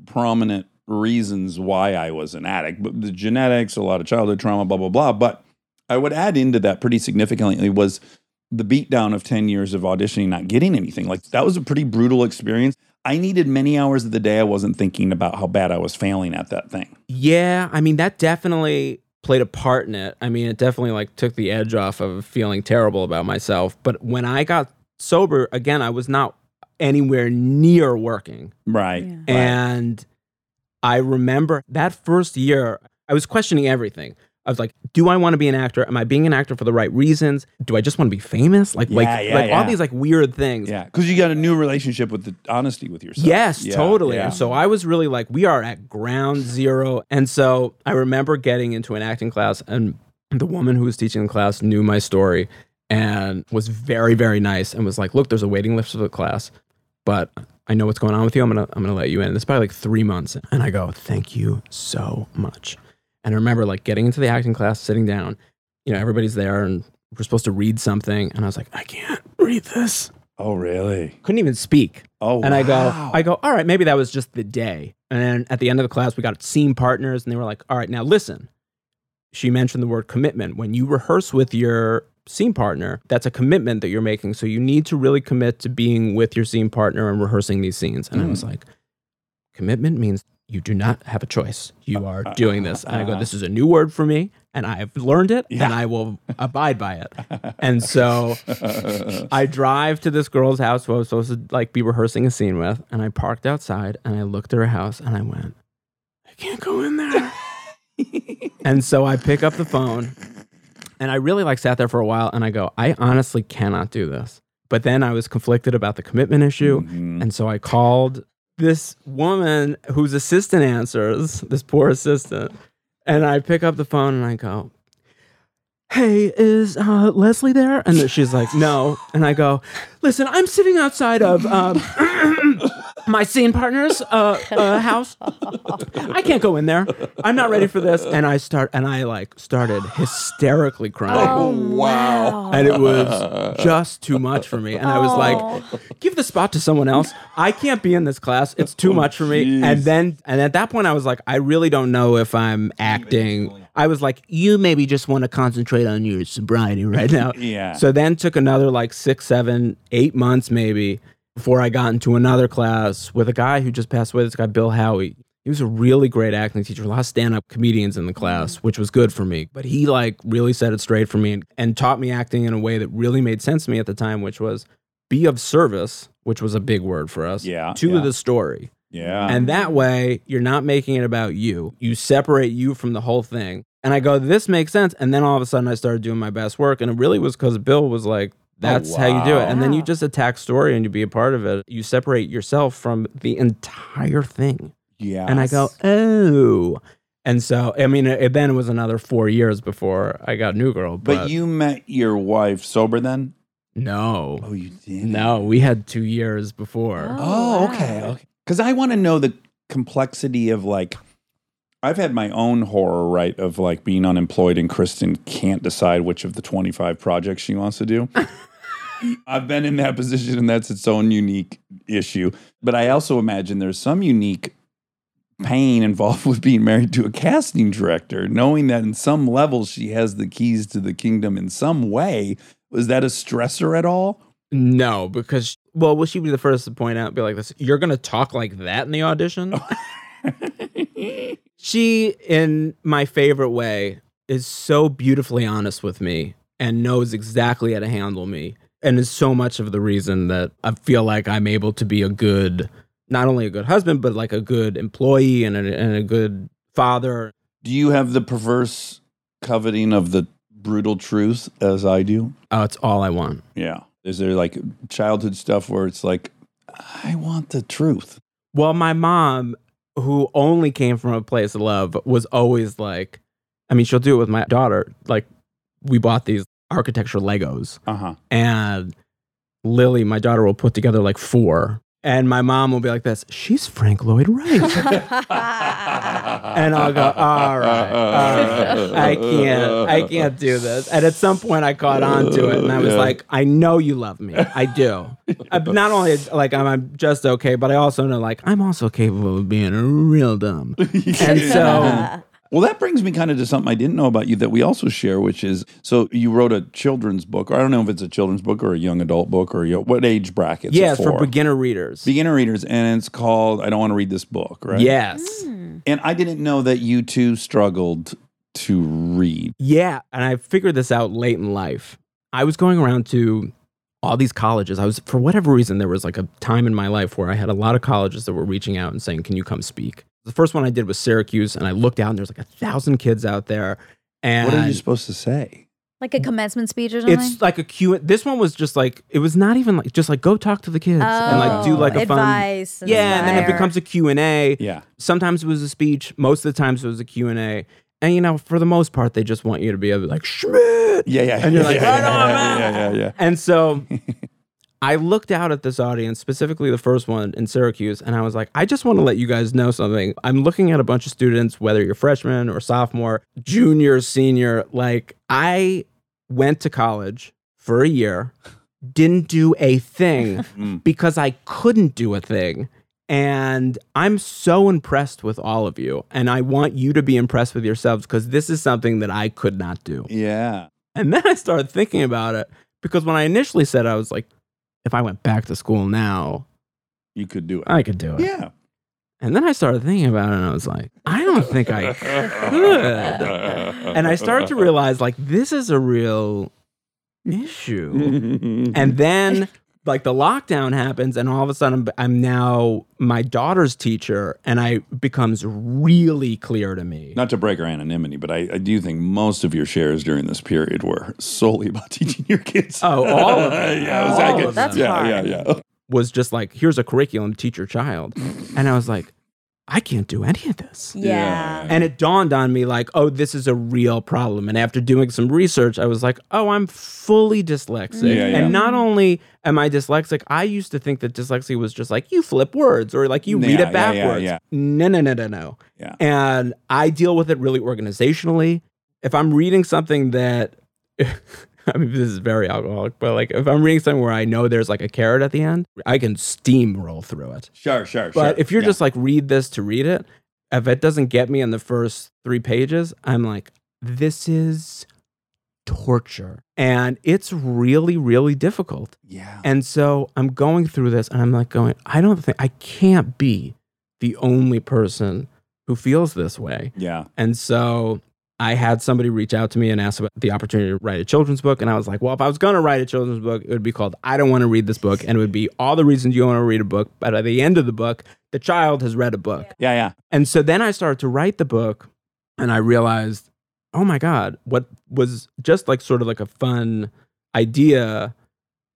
prominent reasons why I was an addict, but the genetics, a lot of childhood trauma, blah blah blah. But I would add into that pretty significantly was the beatdown of 10 years of auditioning, not getting anything. Like that was a pretty brutal experience. I needed many hours of the day I wasn't thinking about how bad I was failing at that thing. Yeah, I mean that definitely played a part in it. I mean, it definitely like took the edge off of feeling terrible about myself. But when I got sober, again, I was not anywhere near working. Right. Yeah. And I remember that first year, I was questioning everything. I was like, do I want to be an actor? Am I being an actor for the right reasons? Do I just want to be famous? Like, like, Yeah, yeah, all these like weird things. yeah, because you got a new relationship with the honesty with yourself. Yes, Yeah, totally. yeah. And so I was really like, we are at ground zero. And so I remember getting into an acting class, and the woman who was teaching the class knew my story and was very, very nice and was like, look, there's a waiting list for the class, but I know what's going on with you. I'm gonna, I'm gonna let you in. It's probably like three months, and I go, thank you so much. And I remember like getting into the acting class, sitting down. You know, everybody's there, and we're supposed to read something, and I was like, I can't read this. Oh, really? Couldn't even speak. Oh, And I go, wow. I go, all right, maybe that was just the day. And then at the end of the class, we got scene partners, and they were like, all right, now listen. She mentioned the word commitment. When you rehearse with your scene partner, that's a commitment that you're making. So you need to really commit to being with your scene partner and rehearsing these scenes. And I was hmm. like, commitment means you do not have a choice. You are doing this. And I go, this is a new word for me, and I have learned it, and I will abide by it. And so I drive to this girl's house who I was supposed to like be rehearsing a scene with, and I parked outside and I looked at her house and I went, I can't go in there. and so I pick up the phone and I really like sat there for a while and I go, I honestly cannot do this. But then I was conflicted about the commitment issue. Mhm. And so I called this woman whose assistant answers, this poor assistant. And I pick up the phone and I go, Hey, is uh, Leslie there? And she's like, No. And I go, Listen, I'm sitting outside of um, my scene partner's uh, uh, house. I can't go in there. I'm not ready for this. And I start, and I like started hysterically crying Oh, wow. and it was just too much for me. And I was like, give the spot to someone else. I can't be in this class. It's too much for me. And then, and at that point, I was like, I really don't know if I'm acting. I was like, you maybe just want to concentrate on your sobriety right now. Yeah. So then took another like six, seven, eight months maybe before I got into another class with a guy who just passed away. This guy, Bill Howie. He was a really great acting teacher, a lot of stand up comedians in the class, mm-hmm. which was good for me. But he like really set it straight for me and, and taught me acting in a way that really made sense to me at the time, which was be of service, which was a big word for us, Yeah, to yeah. the story. yeah. And that way, you're not making it about you. You separate you from the whole thing. And I go, this makes sense. And then all of a sudden, I started doing my best work. And it really was because Bill was like, Oh, that's how you do it. wow. And then you just attack story and you be a part of it. You separate yourself from the entire thing. yeah. And I go, oh. And so, I mean, it, then it was another four years before I got New Girl. But, But you met your wife sober then? no, Oh, you did? no, we had two years before. Oh, oh wow. okay. Okay. Because I want to know the complexity of like, I've had my own horror, right, of like being unemployed and Kristen can't decide which of the 25 projects she wants to do. I've been in that position and that's its own unique issue. But I also imagine there's some unique pain involved with being married to a casting director, knowing that in some level she has the keys to the kingdom in some way. Was that a stressor at all? No, because well, will she be the first to point out? Be like this. You're gonna talk like that in the audition. she, in my favorite way, is so beautifully honest with me and knows exactly how to handle me, and is so much of the reason that I feel like I'm able to be a good, not only a good husband, but like a good employee and a, and a good father. Do you have the perverse coveting of the brutal truth as I do? Oh, it's all I want. Yeah. Is there like childhood stuff where it's like, I want the truth? Well, my mom, who only came from a place of love, was always like, I mean, she'll do it with my daughter. Like, we bought these architecture Legos, Uh huh. and Lily, my daughter, will put together like four. And my mom will be like this, she's Frank Lloyd Wright. and I'll go, all right, all right. I can't, I can't do this. And at some point I caught on to it and I was Yeah. like, I know you love me. I do. Uh, Not only like I'm, I'm just okay, but I also know like I'm also capable of being real dumb. And so Well, that brings me kind of to something I didn't know about you that we also share, which is so you wrote a children's book. Or I don't know if it's a children's book or a young adult book or you what age bracket. yeah, it's for beginner readers. beginner readers, and it's called "I Don't Want to Read This Book." Right? Yes. Mm. And I didn't know that you two struggled to read. Yeah, and I figured this out late in life. I was going around to all these colleges. I was for whatever reason there was like a time in my life where I had a lot of colleges that were reaching out and saying, "Can you come speak?" The first one I did was Syracuse, and I looked out and there's like a thousand kids out there. And What are you supposed to say? like a commencement speech or something. it's like a Q. This one was just like it was not even like just like go talk to the kids and like do Oh, like a fun oh, advice. and yeah, and then it inspire. becomes a Q and A. Yeah. Sometimes it was a speech. Most of the times it was a Q and A. And you know, for the most part, they just want you to be able to like Schmidt. Yeah, yeah. And you're like, yeah, "Right on, yeah, man." yeah, yeah, yeah. And so I looked out at this audience, specifically the first one in Syracuse, and I was like, I just want to let you guys know something. I'm looking at a bunch of students, whether you're freshman or sophomore, junior, senior. Like, I went to college for a year, didn't do a thing Mm. because I couldn't do a thing. And I'm so impressed with all of you. And I want you to be impressed with yourselves because this is something that I could not do. Yeah. And then I started thinking about it because when I initially said, I was like, if I went back to school now, You could do it. I could do it. yeah. And then I started thinking about it and I was like, I don't think I could. And I started to realize, like, this is a real issue. and then, like, the lockdown happens, and all of a sudden, I'm now my daughter's teacher, and I it becomes really clear to me. Not to break our anonymity, but I, I do think most of your shares during this period were solely about teaching your kids. Oh, all of them. yeah, All like- of them. That's yeah, hard. yeah, yeah. was just like, here's a curriculum, to teach your child. And I was like, I can't do any of this. yeah. And it dawned on me like, oh, this is a real problem. And after doing some research, I was like, oh, I'm fully dyslexic. Yeah, yeah. And not only am I dyslexic, I used to think that dyslexia was just like you flip words or like you read Yeah, it yeah, yeah, backwards. yeah. No, no, no, no, no. Yeah. And I deal with it really organizationally. If I'm reading something that I mean, this is very alcoholic, but like if I'm reading something where I know there's like a carrot at the end, I can steamroll through it. Sure, sure, sure. But sure. if you're Yeah. just like read this to read it, if it doesn't get me in the first three pages, I'm like, this is torture. And it's really, really difficult. yeah. And so I'm going through this and I'm like going, I don't think I can't be the only person who feels this way. yeah. And so I had somebody reach out to me and ask about the opportunity to write a children's book. And I was like, well, if I was going to write a children's book, it would be called I Don't Want to Read This Book. And it would be all the reasons you don't want to read a book. But at the end of the book, the child has read a book. Yeah, yeah. And so then I started to write the book and I realized, oh my God, what was just like sort of like a fun idea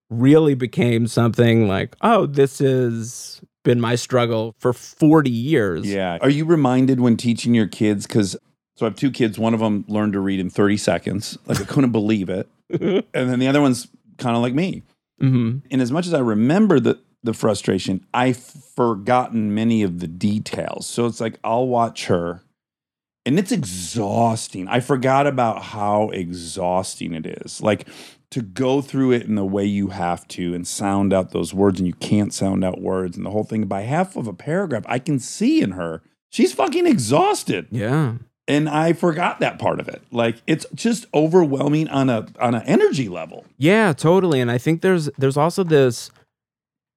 really became something like, oh, this has been my struggle for 40 years. Yeah. Are you reminded when teaching your kids? Because so I have two kids. One of them learned to read in 30 seconds. Like I couldn't believe it. And then the other one's kind of like me. hmm And as much as I remember the the frustration, I've forgotten many of the details. So it's like I'll watch her and it's exhausting. I forgot about how exhausting it is. Like to go through it in the way you have to and sound out those words and you can't sound out words and the whole thing by half of a paragraph I can see in her she's fucking exhausted Yeah. And I forgot that part of it. Like it's just overwhelming on a on an energy level. Yeah, totally. And I think there's there's also this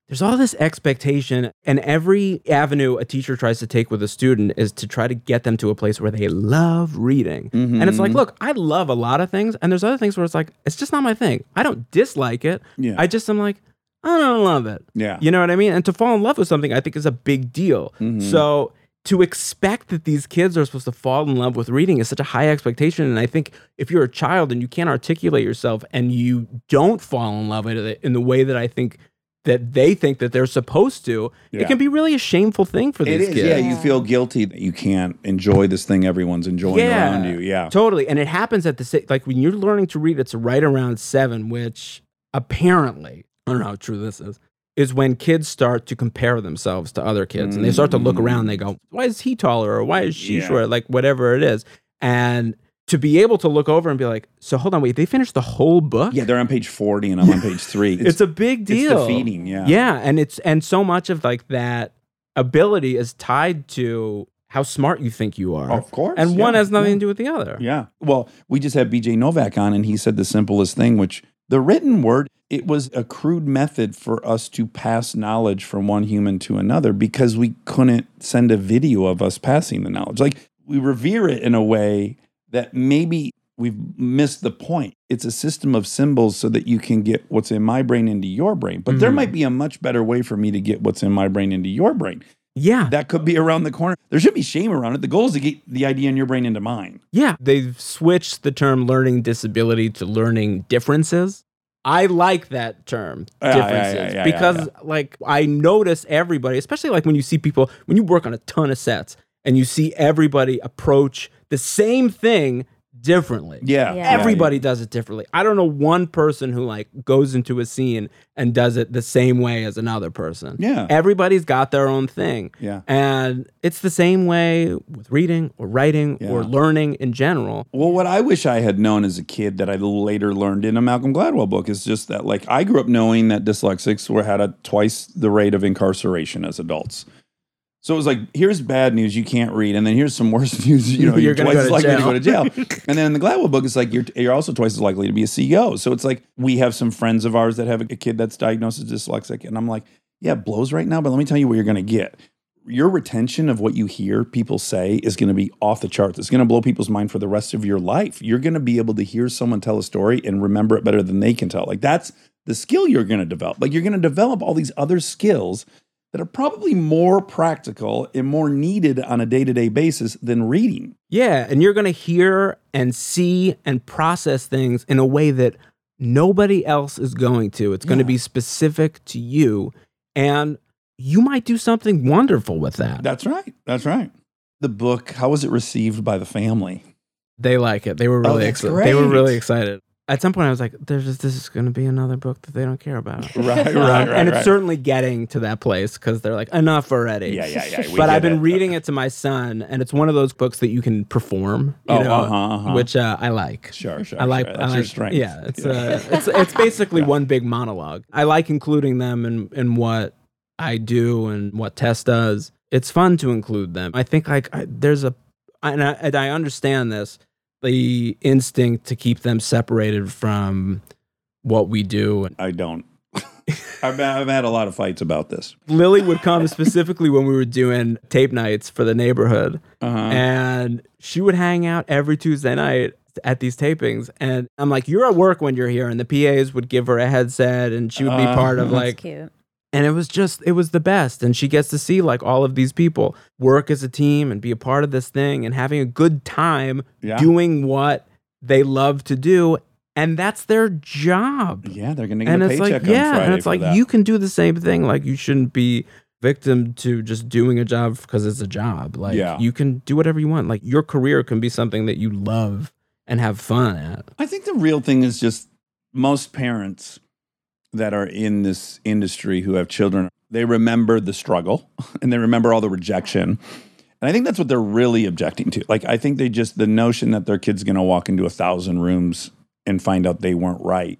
there's all this expectation and every avenue a teacher tries to take with a student is to try to get them to a place where they love reading. And it's like, mm-hmm. look, I love a lot of things and there's other things where it's like it's just not my thing. I don't dislike it. Yeah. I just am like I don't love it. Yeah. You know what I mean? And to fall in love with something I think is a big deal. Mm-hmm. So to expect that these kids are supposed to fall in love with reading is such a high expectation. And I think if you're a child and you can't articulate yourself and you don't fall in love with it in the way that I think that they think that they're supposed to, Yeah. it can be really a shameful thing for It these is, kids. yeah. You feel guilty that you can't enjoy this thing everyone's enjoying around you. Yeah. Totally. And it happens at the like when you're learning to read, it's right around seven, which apparently, I don't know how true this is, is when kids start to compare themselves to other kids and they start to look around. and They go, mm. why is he taller or why is she Yeah. short? Like whatever it is. And to be able to look over and be like, so hold on, wait, they finished the whole book? Yeah, they're on page 40 and I'm on page 3. It's, a big deal. It's defeating, yeah. Yeah. And it's, and so much of like that ability is tied to how smart you think you are. Of course, And one has nothing yeah. to do with the other. Yeah. Well, we just had BJ Novak on, and he said the simplest thing, which the written word, it was a crude method for us to pass knowledge from one human to another because we couldn't send a video of us passing the knowledge. Like we revere it in a way that maybe we've missed the point. It's a system of symbols so that you can get what's in my brain into your brain. But there Mhm. might be a much better way for me to get what's in my brain into your brain. Yeah. That could be around the corner. There should be shame around it. The goal is to get the idea in your brain into mine. Yeah, they've switched the term learning disability to learning differences. I like that term, Yeah, yeah, differences, yeah, yeah, because yeah. like I notice everybody, especially like when you see people when you work on a ton of sets and you see everybody approach the same thing differently. Yeah. Yeah. Everybody does it differently. I don't know one person who like goes into a scene and does it the same way as another person. Yeah. Everybody's got their own thing. Yeah. And it's the same way with reading or writing or learning in general. Well, what I wish I had known as a kid that I later learned in a Malcolm Gladwell book is just that, like, I grew up knowing that dyslexics were had a twice the rate of incarceration as adults. So it was like, here's bad news, you can't read, and then here's some worse news, you know, You're you're, twice as to likely to go to jail. jail. and then in the Gladwell book, it's like you're you're also twice as likely to be a CEO. So it's like we have some friends of ours that have a kid that's diagnosed as dyslexic, and I'm like, yeah, it blows right now, but let me tell you what you're gonna get. Your retention of what you hear people say is going to be off the charts. It's going to blow people's mind for the rest of your life. You're going to be able to hear someone tell a story and remember it better than they can tell. Like that's the skill you're going to develop. Like you're going to develop all these other skills that are probably more practical and more needed on a day-to-day basis than reading. Yeah, and you're going to hear and see and process things in a way that nobody else is going to. It's going to Yeah. be specific to you and you might do something wonderful with that. That's right. That's right. The book, how was it received by the family? They like it. They were Oh, really that's excited. They were really excited. At some point I was like there's just, this is going to be another book that they don't care about. Right, right, right. and it's right. certainly getting to that place cuz they're like enough already. Yeah, yeah, yeah. we but I've been it. reading it to my son, and it's one of those books that you can perform, you Oh, know, uh-huh, uh-huh. which uh, I like. Sure, sure. I like. sure. I That's like. your strength. Yeah, it's uh, it's it's basically one big monologue. I like including them in in what I do and what Tess does. It's fun to include them. I think like I, there's a, and I, and I understand this, the instinct to keep them separated from what we do. I don't. I've, I've had a lot of fights about this. Lily would come specifically when we were doing tape nights for the neighborhood. Uh-huh. and she would hang out every Tuesday night at these tapings. And I'm like, you're at work when you're here. And the PAs would give her a headset and she would be Uh, part of that's like, Cute. And it was just, it was the best. And she gets to see like all of these people work as a team and be a part of this thing and having a good time Yeah. doing what they love to do. And that's their job. yeah, they're going to get And a it's paycheck like, on yeah. Friday And it's like, that. you can do the same thing. Like, you shouldn't be victim to just doing a job because it's a job. Like, Yeah. you can do whatever you want. Like, your career can be something that you love and have fun at. I think the real thing is just most parents that are in this industry who have children, they remember the struggle and they remember all the rejection And I think that's what they're really objecting to. Like, I think they just, the notion that their kid's going to walk into a thousand rooms and find out they weren't right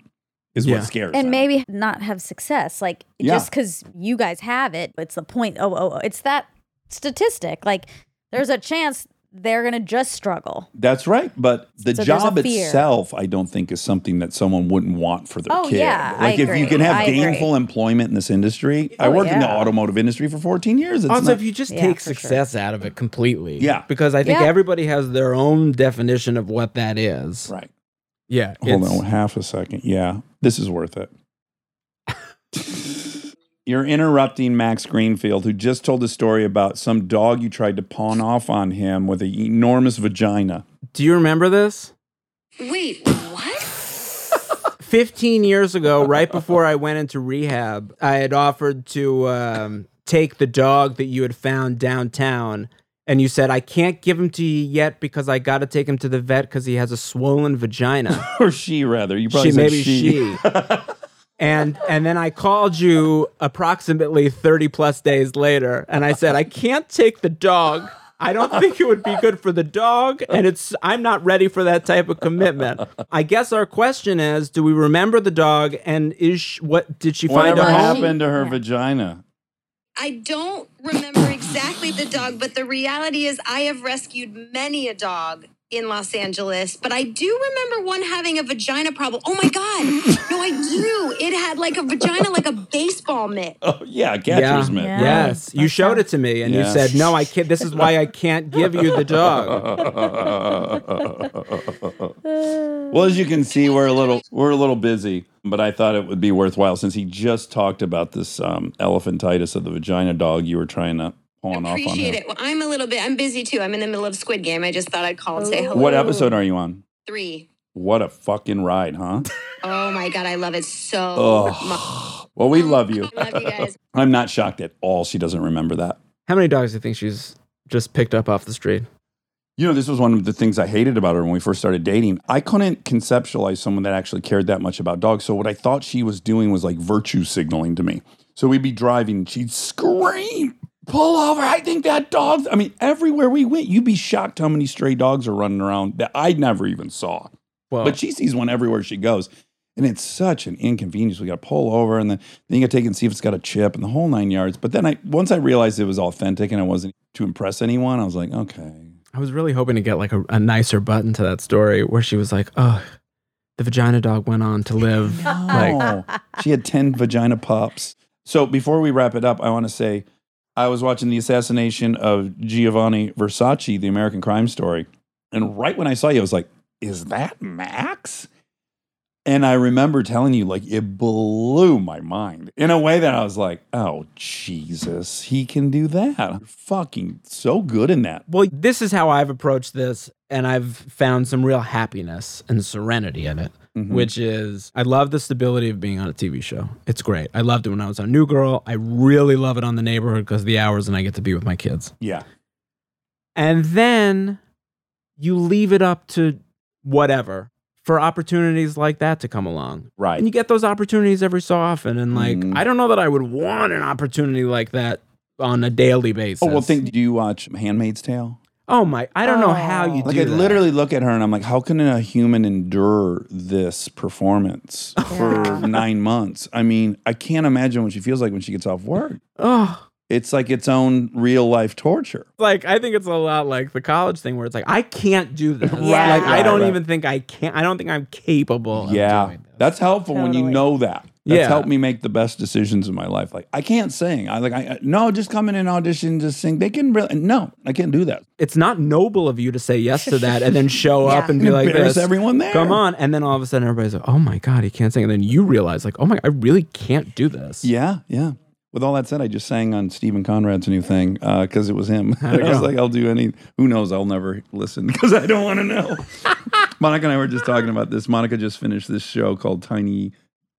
is Yeah. what scares them. and them. maybe not have success. Like Yeah. just because you guys have it, it's the point. Oh, oh, oh, it's that statistic. Like there's a chance they're gonna just struggle. That's right. But the So job itself, I don't think is something that someone wouldn't want for their Oh, kid. yeah, I like if you can have I agree. gainful employment in this industry. I Oh, worked in the automotive industry for 14 years. It's also, not- if you just Yeah, take for sure. success out of it completely, Yeah. because I think Yeah. everybody has their own definition of what that is. right. Yeah, Hold on half a second. Yeah, this is worth it. You're interrupting Max Greenfield, who just told a story about some dog you tried to pawn off on him with an enormous vagina. Do you remember this? Wait, what? 15 years ago, right before I went into rehab, I had offered to um, take the dog that you had found downtown. And you said, I can't give him to you yet because I got to take him to the vet because he has a swollen vagina. Or she, rather. You probably she, said maybe she. she. and and then I called you approximately 30 plus days later and I said, I can't take the dog. I don't think it would be good for the dog, and it's I'm not ready for that type of commitment. I guess our question is, do we remember the dog, and is she, what did she find Whatever a happened to her Yeah. vagina? I don't remember exactly the dog, but the reality is I have rescued many a dog in Los Angeles, but I do remember one having a vagina problem. Oh my God. No, I do. It had like a vagina like a baseball mitt. Oh, yeah, catcher's mitt. Yeah. Yes, you showed it to me, and Yeah. you said, "No, I can't. This is why I can't give you the dog." well, as you can see, we're a little we're a little busy, but I thought it would be worthwhile since he just talked about this um, elephantitis of the vagina dog you were trying to pawn off on Appreciate it. Well, I'm a little bit, I'm busy too. I'm in the middle of Squid Game. I just thought I'd call and say hello. What episode are you on? Three. What a fucking ride, huh? Oh my God, I love it so much. Well, we love you. I love you guys. I'm not shocked at all. She doesn't remember that. How many dogs do you think she's just picked up off the street? You know, this was one of the things I hated about her when we first started dating. I couldn't conceptualize someone that actually cared that much about dogs. So what I thought she was doing was like virtue signaling to me. So we'd be driving and she'd scream, pull over. I think that dog's. I mean, everywhere we went, you'd be shocked how many stray dogs are running around that I never even saw. Well, But she sees one everywhere she goes. And it's such an inconvenience. We got to pull over and then, then you got to take it and see if it's got a chip and the whole nine yards. But then I once I realized it was authentic and it wasn't to impress anyone, I was like, okay. I was really hoping to get like a, a nicer button to that story where she was like, "Oh, the vagina dog went on to live." Like, Oh, she had 10 vagina pups. So before we wrap it up, I want to say I was watching the assassination of Giovanni Versace, the American crime story. And right when I saw you, I was like, is that Max? And I remember telling you, like, it blew my mind in a way that I was like, oh, Jesus, he can do that. You're fucking so good in that. well, this is how I've approached this, and I've found some real happiness and serenity in it. Mhm. Which is, I love the stability of being on a TV show. It's great. I loved it when I was on New Girl. I really love it on The Neighborhood because of the hours and I get to be with my kids. yeah. And then you leave it up to whatever for opportunities like that to come along. Right. And you get those opportunities every so often. And like, Mhm. I don't know that I would want an opportunity like that on a daily basis. Oh, well, think, do you watch Handmaid's Tale? Oh my, I don't know how you. Like do I that. literally look at her and I'm like, how can a human endure this performance for nine months? I mean, I can't imagine what she feels like when she gets off work. Oh, It's like its own real life torture. like I think it's a lot like the college thing where it's like I can't do this. Yeah. Like I Right, don't right. even think I can't. I don't think I'm capable. Of yeah, doing this. that's helpful when you Totally. know that. That's Yeah. helped me make the best decisions in my life. Like I can't sing. I like I I- no, just come in and audition, just sing. They can really no, I can't do that. it's not noble of you to say yes to that and then show Yeah. up and be like Embarrass this. everyone there. Come on, and then all of a sudden everybody's like, "Oh my god, he can't sing," and then you realize like, "Oh my, I really can't do this." Yeah, yeah. With all that said, I just sang on Stephen Conrad's new thing uh, because it was him. I was like, I'll do any. Who knows? I'll never listen because I don't want to know. Monica and I were just talking about this. Monica just finished this show called Tiny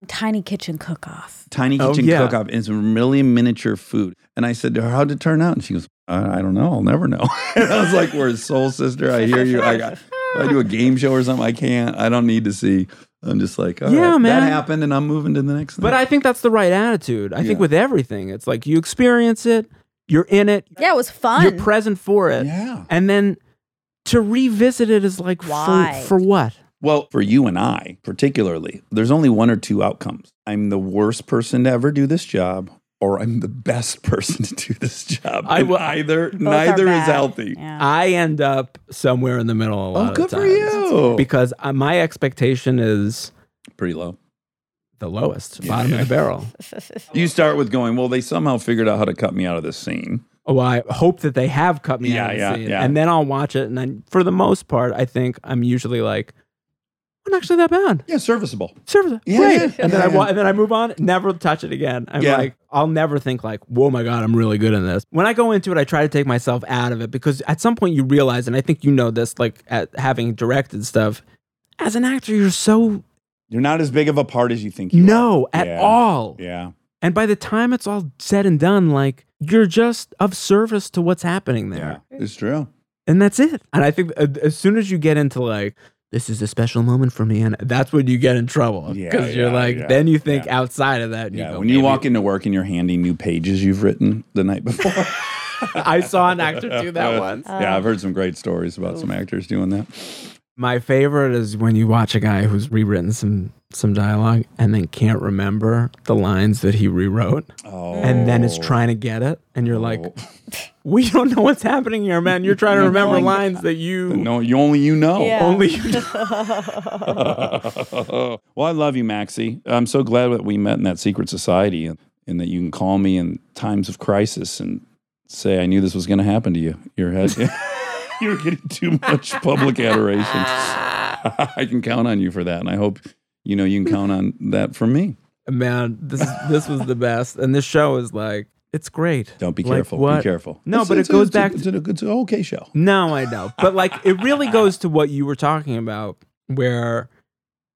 Tiny kitchen cook off. Tiny Oh, Kitchen yeah. Cook Off. It's a really miniature food. And I said to her, "How'd it turn out?" And she goes, "I, I don't know. I'll never know." and I was like, "We're a soul sister. I hear you. I got. I do a game show or something. I can't. I don't need to see." I'm just like, "All Yeah, right, man. That happened, and I'm moving to the next thing. But I think that's the right attitude. I think with everything, it's like you experience it, You're in it. Yeah, it was fun. You're present for it. Yeah. And then to revisit it is like Why? for for what? Well, for you and I, particularly, there's only one or two outcomes. I'm the worst person to ever do this job, or I'm the best person to do this job. I will- either neither is healthy. Yeah. I end up somewhere in the middle a lot Oh, of good the for times. you. Because uh, my expectation is Pretty low. the lowest, Yeah. bottom of the barrel. You start with going, well, they somehow figured out how to cut me out of this scene. Oh, I hope that they have cut me Yeah, out of the yeah, scene. yeah. And then I'll watch it. And then for the most part, I think I'm usually like, not actually that bad. Yeah, serviceable. Serviceable. Yeah, great. yeah, and then I wa- and then I move on. Never touch it again. I'm Yeah. like, I'll never think like, whoa, my god, I'm really good in this. When I go into it, I try to take myself out of it because at some point you realize, and I think you know this, like at having directed stuff, as an actor, you're so You're not as big of a part as you think you are. no are. at Yeah. all. Yeah. And by the time it's all said and done, like you're just of service to what's happening there. Yeah. It's true. and that's it. And I think uh, as soon as you get into like this is a special moment for me, and that's when you get in trouble Yeah, because you're yeah, like, yeah, then you think yeah. outside of that. And Yeah. you go, when you "Maybe-" walk into work and you're handing new pages you've written the night before. I saw an actor do that once. yeah, I've heard some great stories about some actors doing that. My favorite is when you watch a guy who's rewritten some some dialogue and then can't remember the lines that he rewrote, Oh. and then is oh. trying to get it, and you're like, Oh. we don't know what's happening here, man. You're trying to remember lines that you no, you only you know. Yeah. only you know. well, I love you, Maxie. I'm so glad that we met in that secret society and, and that you can call me in times of crisis and say, I knew this was going to happen to you. Your head. You're getting too much public adoration. I can count on you for that. And I hope, you know, you can count on that from me. man. This is this was the best, and this show is like it's great. Don't be Like, careful. what- Be careful. No, It's- but it it's a- goes back It's, a, it's an okay show. No, I know. But like it really goes to what you were talking about where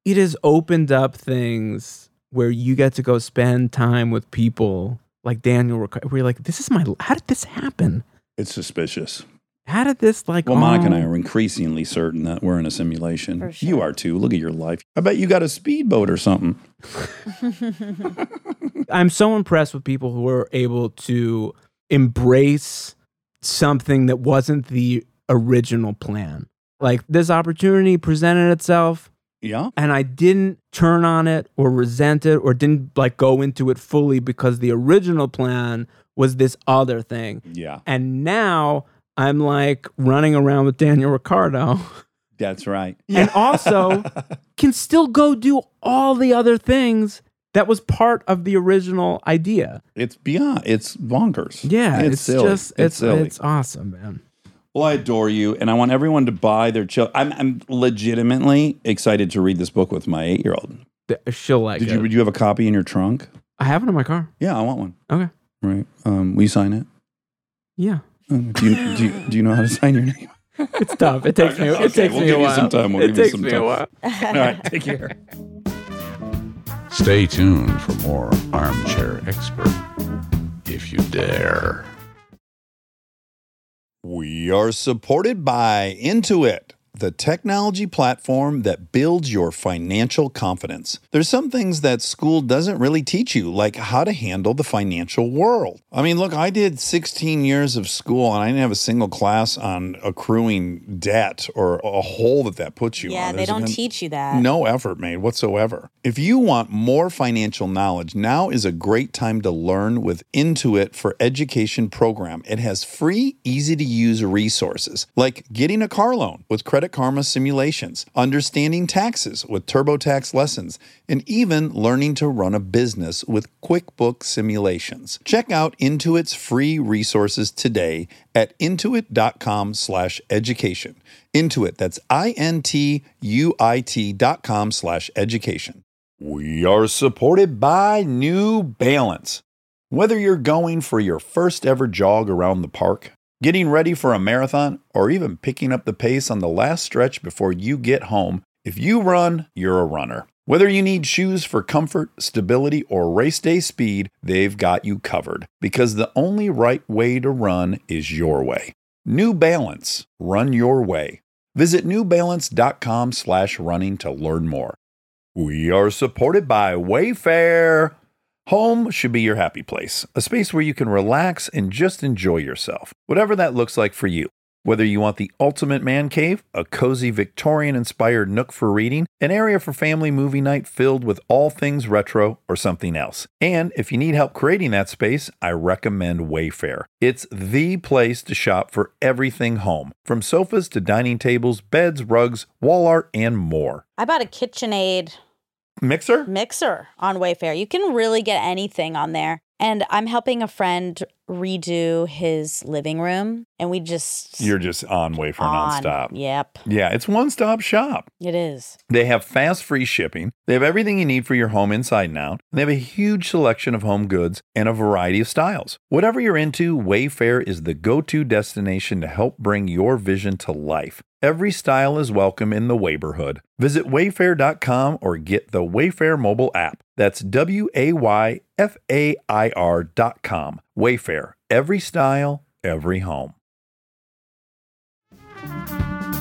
it has opened up things where you get to go spend time with people like Daniel where you're like this is my how did this happen? It's suspicious. How did this like Well, Monica and I all- are increasingly certain that we're in a simulation. For You are too. Look at your life. I bet you got a speedboat or something. I'm so impressed with people who are able to embrace something that wasn't the original plan. Like this opportunity presented itself Yeah. and I didn't turn on it or resent it or didn't like go into it fully because the original plan was this other thing. Yeah. And now I'm like running around with Daniel Ricciardo That's right. and also can still go do all the other things that was part of the original idea. It's beyond. It's bonkers. Yeah, it's, silly. just it's silly. it's awesome, man. well, I adore you, and I want everyone to buy their chill. I'm, I'm legitimately excited to read this book with my eight year old. She'll like Did it. you? Did you have a copy in your trunk? I have it in my car. Yeah, I want one. Okay. Right. Um, will you sign it? Yeah. Do you, do you, do you know how to sign your name? It's tough. It takes me. Okay, It takes we'll me give a you while. some time. We'll it give you takes some me time. a while. All right. Take care. Stay tuned for more Armchair Expert, if you dare. We are supported by Intuit, the technology platform that builds your financial confidence. There's some things that school doesn't really teach you, like how to handle the financial world. I mean, look, I did 16 years of school and I didn't have a single class on accruing debt or a hole that that puts you Yeah, on. they There's don't teach you that. No effort made whatsoever. If you want more financial knowledge, now is a great time to learn with Intuit for Education program. It has free, easy to use resources like getting a car loan with Credit Karma simulations, understanding taxes with TurboTax lessons, and even learning to run a business with QuickBooks simulations. Check out Intuit's free resources today at intuit.com/education. Intuit, that's I N T U I T dot com slash education. We are supported by New Balance. Whether you're going for your first ever jog around the park, getting ready for a marathon, or even picking up the pace on the last stretch before you get home, if you run, you're a runner. Whether you need shoes for comfort, stability, or race day speed, they've got you covered because the only right way to run is your way. New Balance, run your way. Visit newbalance.com slash running to learn more. We are supported by Wayfair. Home should be your happy place, a space where you can relax and just enjoy yourself, whatever that looks like for you. Whether you want the ultimate man cave, a cozy Victorian inspired nook for reading, an area for family movie night filled with all things retro, or something else. And if you need help creating that space, I recommend Wayfair. It's the place to shop for everything home, from sofas to dining tables, beds, rugs, wall art, and more. I bought a KitchenAid Mixer? mixer on Wayfair. You can really get anything on there. And I'm helping a friend redo his living room, and we just You're just on Wayfair on. nonstop. Yep, Yeah, it's one stop shop. it is. They have fast, free shipping. They have everything you need for your home inside and out. They have a huge selection of home goods and a variety of styles. Whatever you're into, Wayfair is the go to destination to help bring your vision to life. Every style is welcome in the neighborhood. Visit wayfair.com or get the Wayfair mobile app. That's W A Y F A I R.com. Wayfair, every style, every home.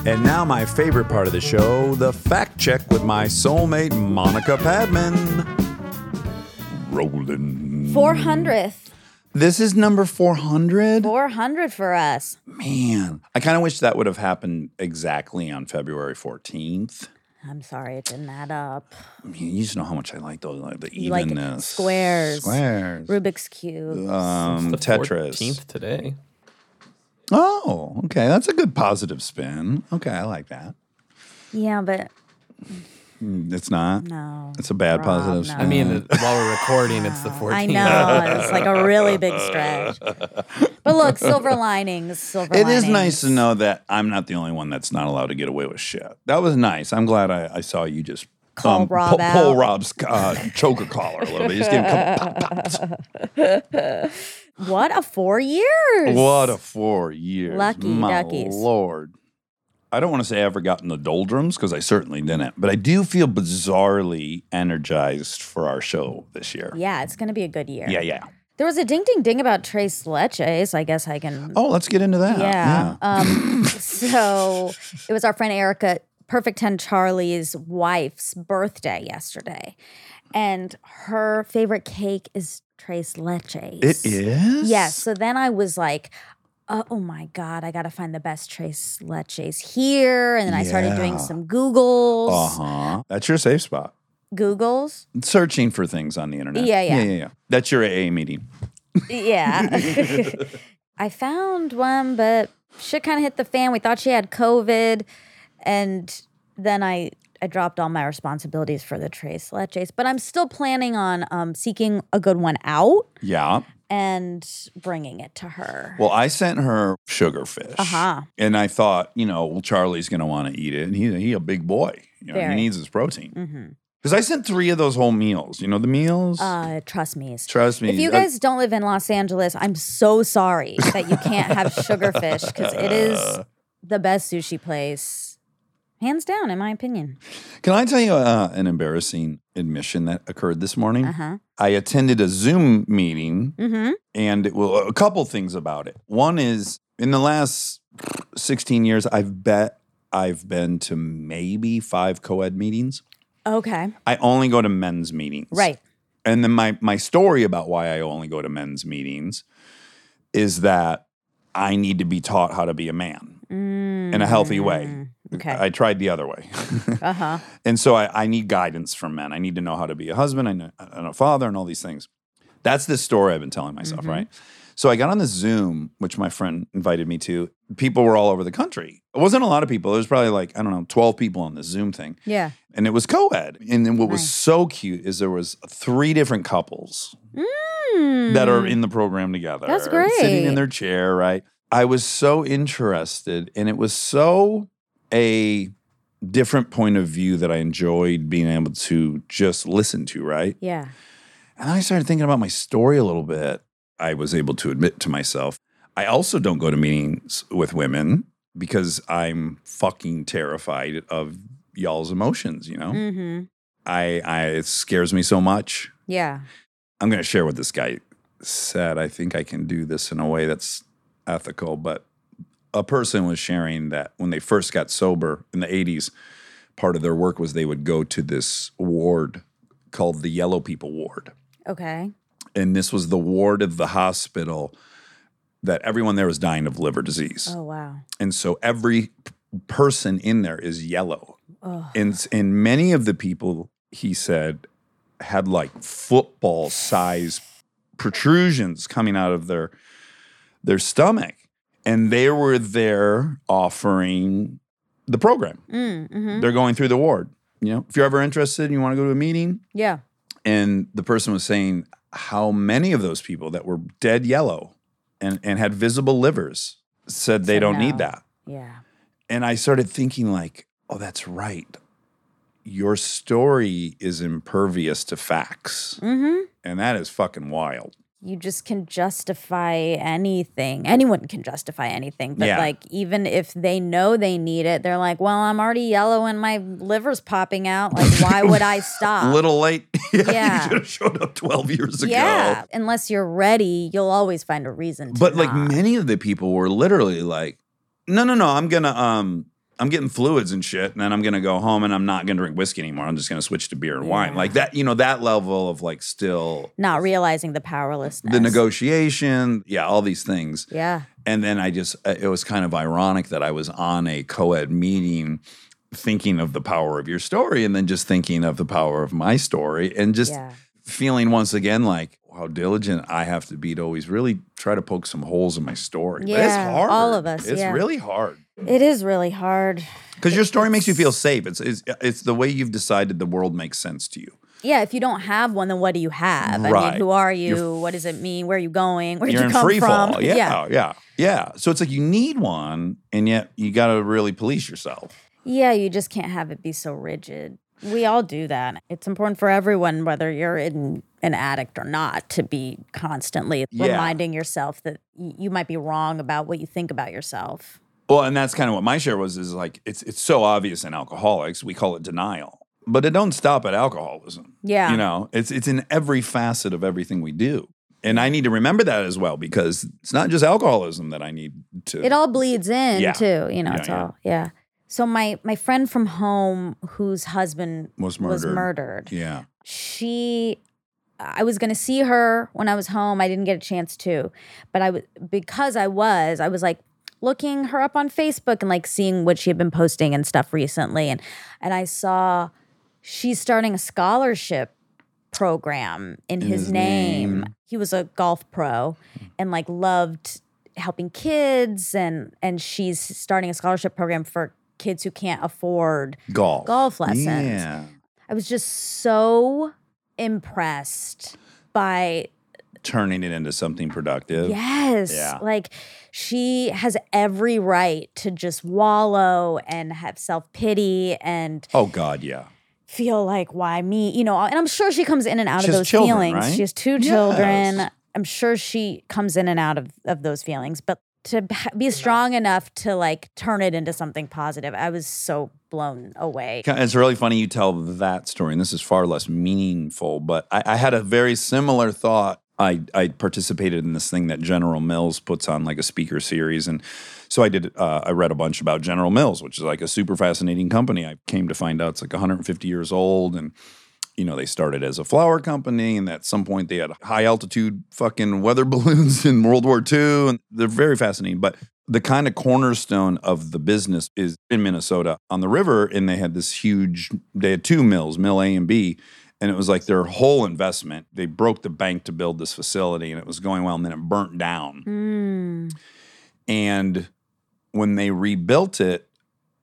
And now, my favorite part of the show the fact check with my soulmate, Monica Padman. Rolling. 400th. This is number 400. 400 for us. Man, I kind of wish that would have happened exactly on February 14th. I'm sorry it didn't add up. I mean, you just know how much I like those, like the You like evenness. squares. Squares. Rubik's Cube. Um, the Tetris. 14th today. Oh, okay. That's a good positive spin. Okay, I like that. yeah, but It's not. no. It's a bad Rob, positive no. I mean, while we're recording, it's the 14th. I know. It's like a really big stretch. But look, silver linings. Silver It linings. is nice to know that I'm not the only one that's not allowed to get away with shit. That was nice. I'm glad I, I saw you just Call Rob pull, pull. Rob's uh, choker collar a little bit. Just give him a couple pop, pops. What a four years. What a four years. Lucky My duckies. Lord. I don't want to say I ever got in the doldrums because I certainly didn't, but I do feel bizarrely energized for our show this year. Yeah, it's going to be a good year. Yeah, yeah. There was a ding ding ding about Tres Leches. I guess I can. Oh, let's get into that. yeah. Um, so it was our friend Erica, Perfect 10 Charlie's wife's birthday yesterday. And her favorite cake is Tres Leches. It is? Yes. So then I was like, uh, oh my God, I got to find the best Tres Leches here. And then I started doing some Googles. Uh huh. That's your safe spot. Googles. Searching for things on the internet. Yeah, yeah. Yeah, yeah, yeah. That's your AA meeting. Yeah. I found one, but shit kind of hit the fan. We thought she had COVID. And then I. I dropped all my responsibilities for the Tres Leches, but I'm still planning on um, seeking a good one out Yeah. And bringing it to her. Well, I sent her sugarfish. Uh-huh. And I thought, you know, well, Charlie's going to want to eat it. And he, he a big boy. You know, he needs his protein. Because I sent three of those whole meals. You know, the meals? Uh, trust me. Trust me. If you guys don't live in Los Angeles, I'm so sorry that you can't have sugarfish because it is the best sushi place, hands down, in my opinion. Can I tell you uh, an embarrassing admission that occurred this morning? Uh huh. I attended a Zoom meeting Mm-hmm. and it, well, a couple things about it. One is in the last 16 years, I've bet I've been to maybe five co ed meetings. Okay. I only go to men's meetings. Right. And then my, my story about why I only go to men's meetings is that I need to be taught how to be a man in a healthy way. Mm, Okay. I tried the other way. Uh huh. And so I, I need guidance from men. I need to know how to be a husband and a, and a father and all these things. That's the story I've been telling myself, Mm-hmm. right? So I got on this Zoom, which my friend invited me to. People were all over the country. It wasn't a lot of people. There was probably like, I don't know, 12 people on this Zoom thing. Yeah. And it was co-ed. And then what was so cute is there was three different couples that are in the program together. Mm. That's Sitting in their chair, right? I was so interested and it was so a different point of view that I enjoyed being able to just listen to, right? Yeah. And I started thinking about my story a little bit. I was able to admit to myself, I also don't go to meetings with women because I'm fucking terrified of y'all's emotions, you know? Mm-hmm. I, I it scares me so much. Yeah. I'm going to share what this guy said. I think I can do this in a way that's ethical, but a person was sharing that when they first got sober in the 80s, part of their work was they would go to this ward called the Yellow People Ward. Okay. and this was the ward of the hospital that everyone there was dying of liver disease. Oh wow. And so every person in there is yellow. Oh. And, and many of the people, he said, had like football size protrusions coming out of their their stomach. And they were there offering the program. Mm, hmm They're going through the ward. You know, if you're ever interested and you want to go to a meeting, Yeah. and the person was saying how many of those people that were dead yellow and, and had visible livers said they Said don't need that. Yeah. And I started thinking like, oh, that's right. Your story is impervious to facts. Mm-hmm. And that is fucking wild. You just can justify anything. Anyone can justify anything. But Yeah. like even if they know they need it, they're like, Well, I'm already yellow and my liver's popping out. Like, why would I stop? A little late. yeah. Yeah. You should have showed up 12 years ago. yeah. Unless you're ready, you'll always find a reason to But like many of the people were literally like, no, no, no, I'm gonna um I'm getting fluids and shit, and then I'm gonna go home and I'm not gonna drink whiskey anymore. I'm just gonna switch to beer and wine. Like that, you know, that level of like still not realizing the powerlessness. the negotiation, yeah, all these things. Yeah. And then I just uh, it was kind of ironic that I was on a co-ed meeting thinking of the power of your story and then just thinking of the power of my story and just Yeah. feeling once again like how diligent I have to be to always really try to poke some holes in my story. but it's Yeah, hard. all of us, It's yeah. really hard. It is really hard. Because your story makes you feel safe. It's, it's it's the way you've decided the world makes sense to you. Yeah, if you don't have one, then what do you have? I Right. mean, who are you? You're- what does it mean? Where are you going? Where did You're you in come free from? fall. Yeah, yeah, yeah, So it's like you need one, and yet you got to really police yourself. Yeah, you just can't have it be so rigid. We all do that. It's important for everyone, whether you're in an addict or not, to be constantly Yeah. reminding yourself that you might be wrong about what you think about yourself. Well, and that's kind of what my share was. Is like it's it's so obvious in alcoholics. We call it denial, but it don't stop at alcoholism. Yeah. you know, it's it's in every facet of everything we do. And I need to remember that as well because it's not just alcoholism that I need to. It all bleeds in Yeah. too. You know, Yeah, it's yeah. all yeah. So my my friend from home whose husband Was was murdered. murdered. yeah. she I was going to see her when I was home. I didn't get a chance to. But I was because I was, I was like looking her up on Facebook and like seeing what she had been posting and stuff recently and and I saw she's starting a scholarship program in, In his, his name. name. He was a golf pro and like loved helping kids and and she's starting a scholarship program for kids who can't afford Golf. Golf lessons. Yeah. I was just so impressed by Turning it into something productive. yes, Yeah. like she has every right to just wallow and have self pity and Oh God, yeah. feel like why me, you know. And I'm sure she comes in and out She of those children, feelings. right? She has two children. Yes. I'm sure she comes in and out of of those feelings, but to be strong enough to like turn it into something positive, I was so blown away. It's really funny you tell that story, and this is far less meaningful. But I, I had a very similar thought. I, I participated in this thing that General Mills puts on, like a speaker series, and so I did. Uh, I read a bunch about General Mills, which is like a super fascinating company. I came to find out it's like 150 years old, and you know they started as a flour company, and at some point they had high altitude fucking weather balloons in World War II, and they're very fascinating. But the kind of cornerstone of the business is in Minnesota on the river, and they had this huge. They had two mills, Mill A and B, and it was like their whole investment. They broke the bank to build this facility, and it was going well, and then it burnt down. Mm. And when they rebuilt it,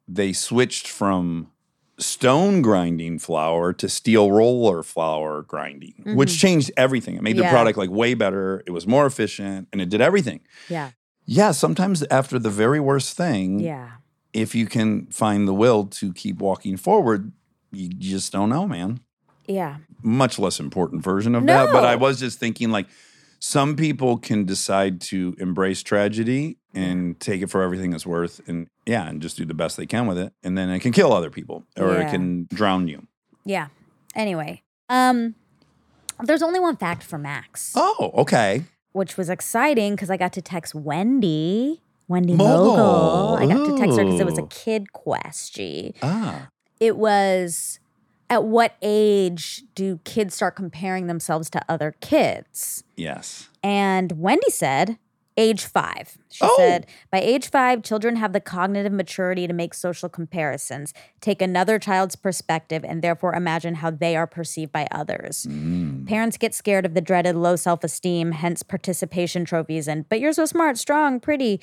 they switched from stone grinding flour to steel roller flour grinding, which changed everything. It made the product like way better. It was more efficient, and it did everything. Yeah. Yeah, sometimes after the very worst thing, Yeah. if you can find the will to keep walking forward, you just don't know, man. Yeah. Much less important version of that. But I was just thinking like some people can decide to embrace tragedy and take it for everything it's worth and yeah, and just do the best they can with it. And then it can kill other people or it can drown you. Yeah. Anyway, um, there's only one fact for Max, Oh, okay. which was exciting because I got to text Wendy, Wendy Mogel. Mogel. I got to text her because it was a kid question. Ah. It was at what age do kids start comparing themselves to other kids? Yes. And Wendy said, age five. She Oh. said, by age five, children have the cognitive maturity to make social comparisons, take another child's perspective, and therefore imagine how they are perceived by others. Mm. Parents get scared of the dreaded low self esteem, hence participation trophies and, but you're so smart, strong, pretty.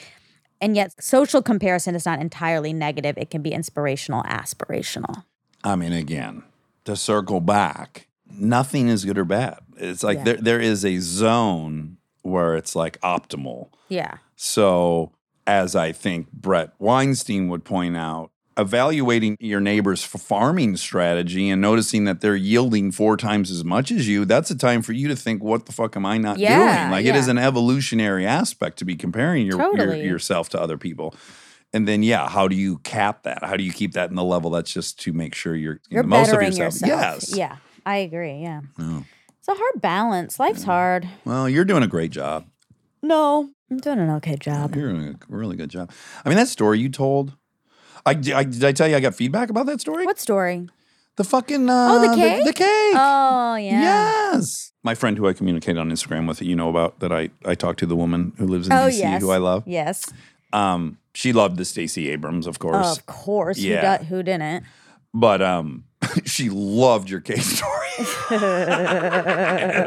And yet, social comparison is not entirely negative. It can be inspirational, aspirational. I mean, again, to circle back, nothing is good or bad. It's like Yeah. there there is a zone where it's like optimal. Yeah. So, as I think Bret Weinstein would point out, evaluating your neighbor's farming strategy and noticing that they're yielding four times as much as you, that's a time for you to think, what the fuck am I not Yeah, doing? Like it is an evolutionary aspect to be comparing your, your yourself to other people. And then, yeah, how do you cap that? How do you keep that in the level that's just to make sure you're You're the most of yourself? yourself. Yes. Yeah. I agree. Yeah. Oh. It's a hard balance. Life's hard. Well, you're doing a great job. No, I'm doing an okay job. You're doing a really good job. I mean, that story you told. I, I did I tell you I got feedback about that story? What story? The fucking uh, Oh, the cake? The, cake. Oh, yeah. Yes. My friend who I communicate on Instagram with, you know about that I I talked to the woman who lives in Oh, DC yes. who I love. Yes. Um, she loved the Stacey Abrams, of course, Of course. Yeah. Who, do, who didn't? but um, she loved your cake story. and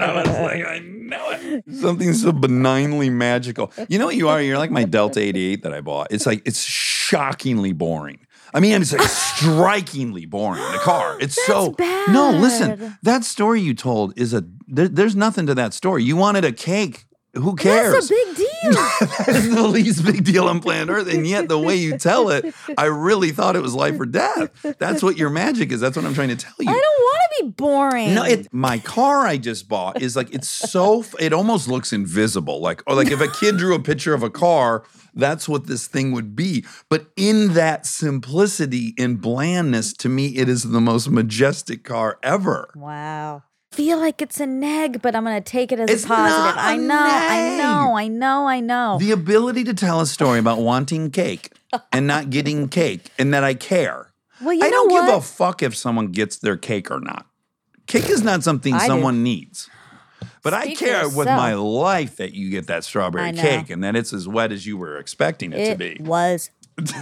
I was like, I know it. Something so benignly magical. You know what you are? You're like my Delta 88 that I bought. It's like it's shockingly boring. I mean, it's like strikingly boring. The car. It's so bad. no. Listen, that story you told is a. There, there's nothing to that story. You wanted a cake. Who cares? That's a big deal. that is the least big deal on planet Earth. And yet, the way you tell it, I really thought it was life or death. That's what your magic is. That's what I'm trying to tell you. I don't want to be boring. No, it, my car I just bought is like it's so it almost looks invisible. Like or like if a kid drew a picture of a car, that's what this thing would be. But in that simplicity and blandness, to me, it is the most majestic car ever. Wow. Feel like it's a neg, but I'm gonna take it as It's a positive. I know, I know, I know, I know. The ability to tell a story about wanting cake and not getting cake, and that I care. well, you I don't what? give a fuck if someone gets their cake or not. Cake is not something I do. someone needs. But Speak I care with my life that you get that strawberry cake and that it's as wet as you were expecting it, to be. it be. was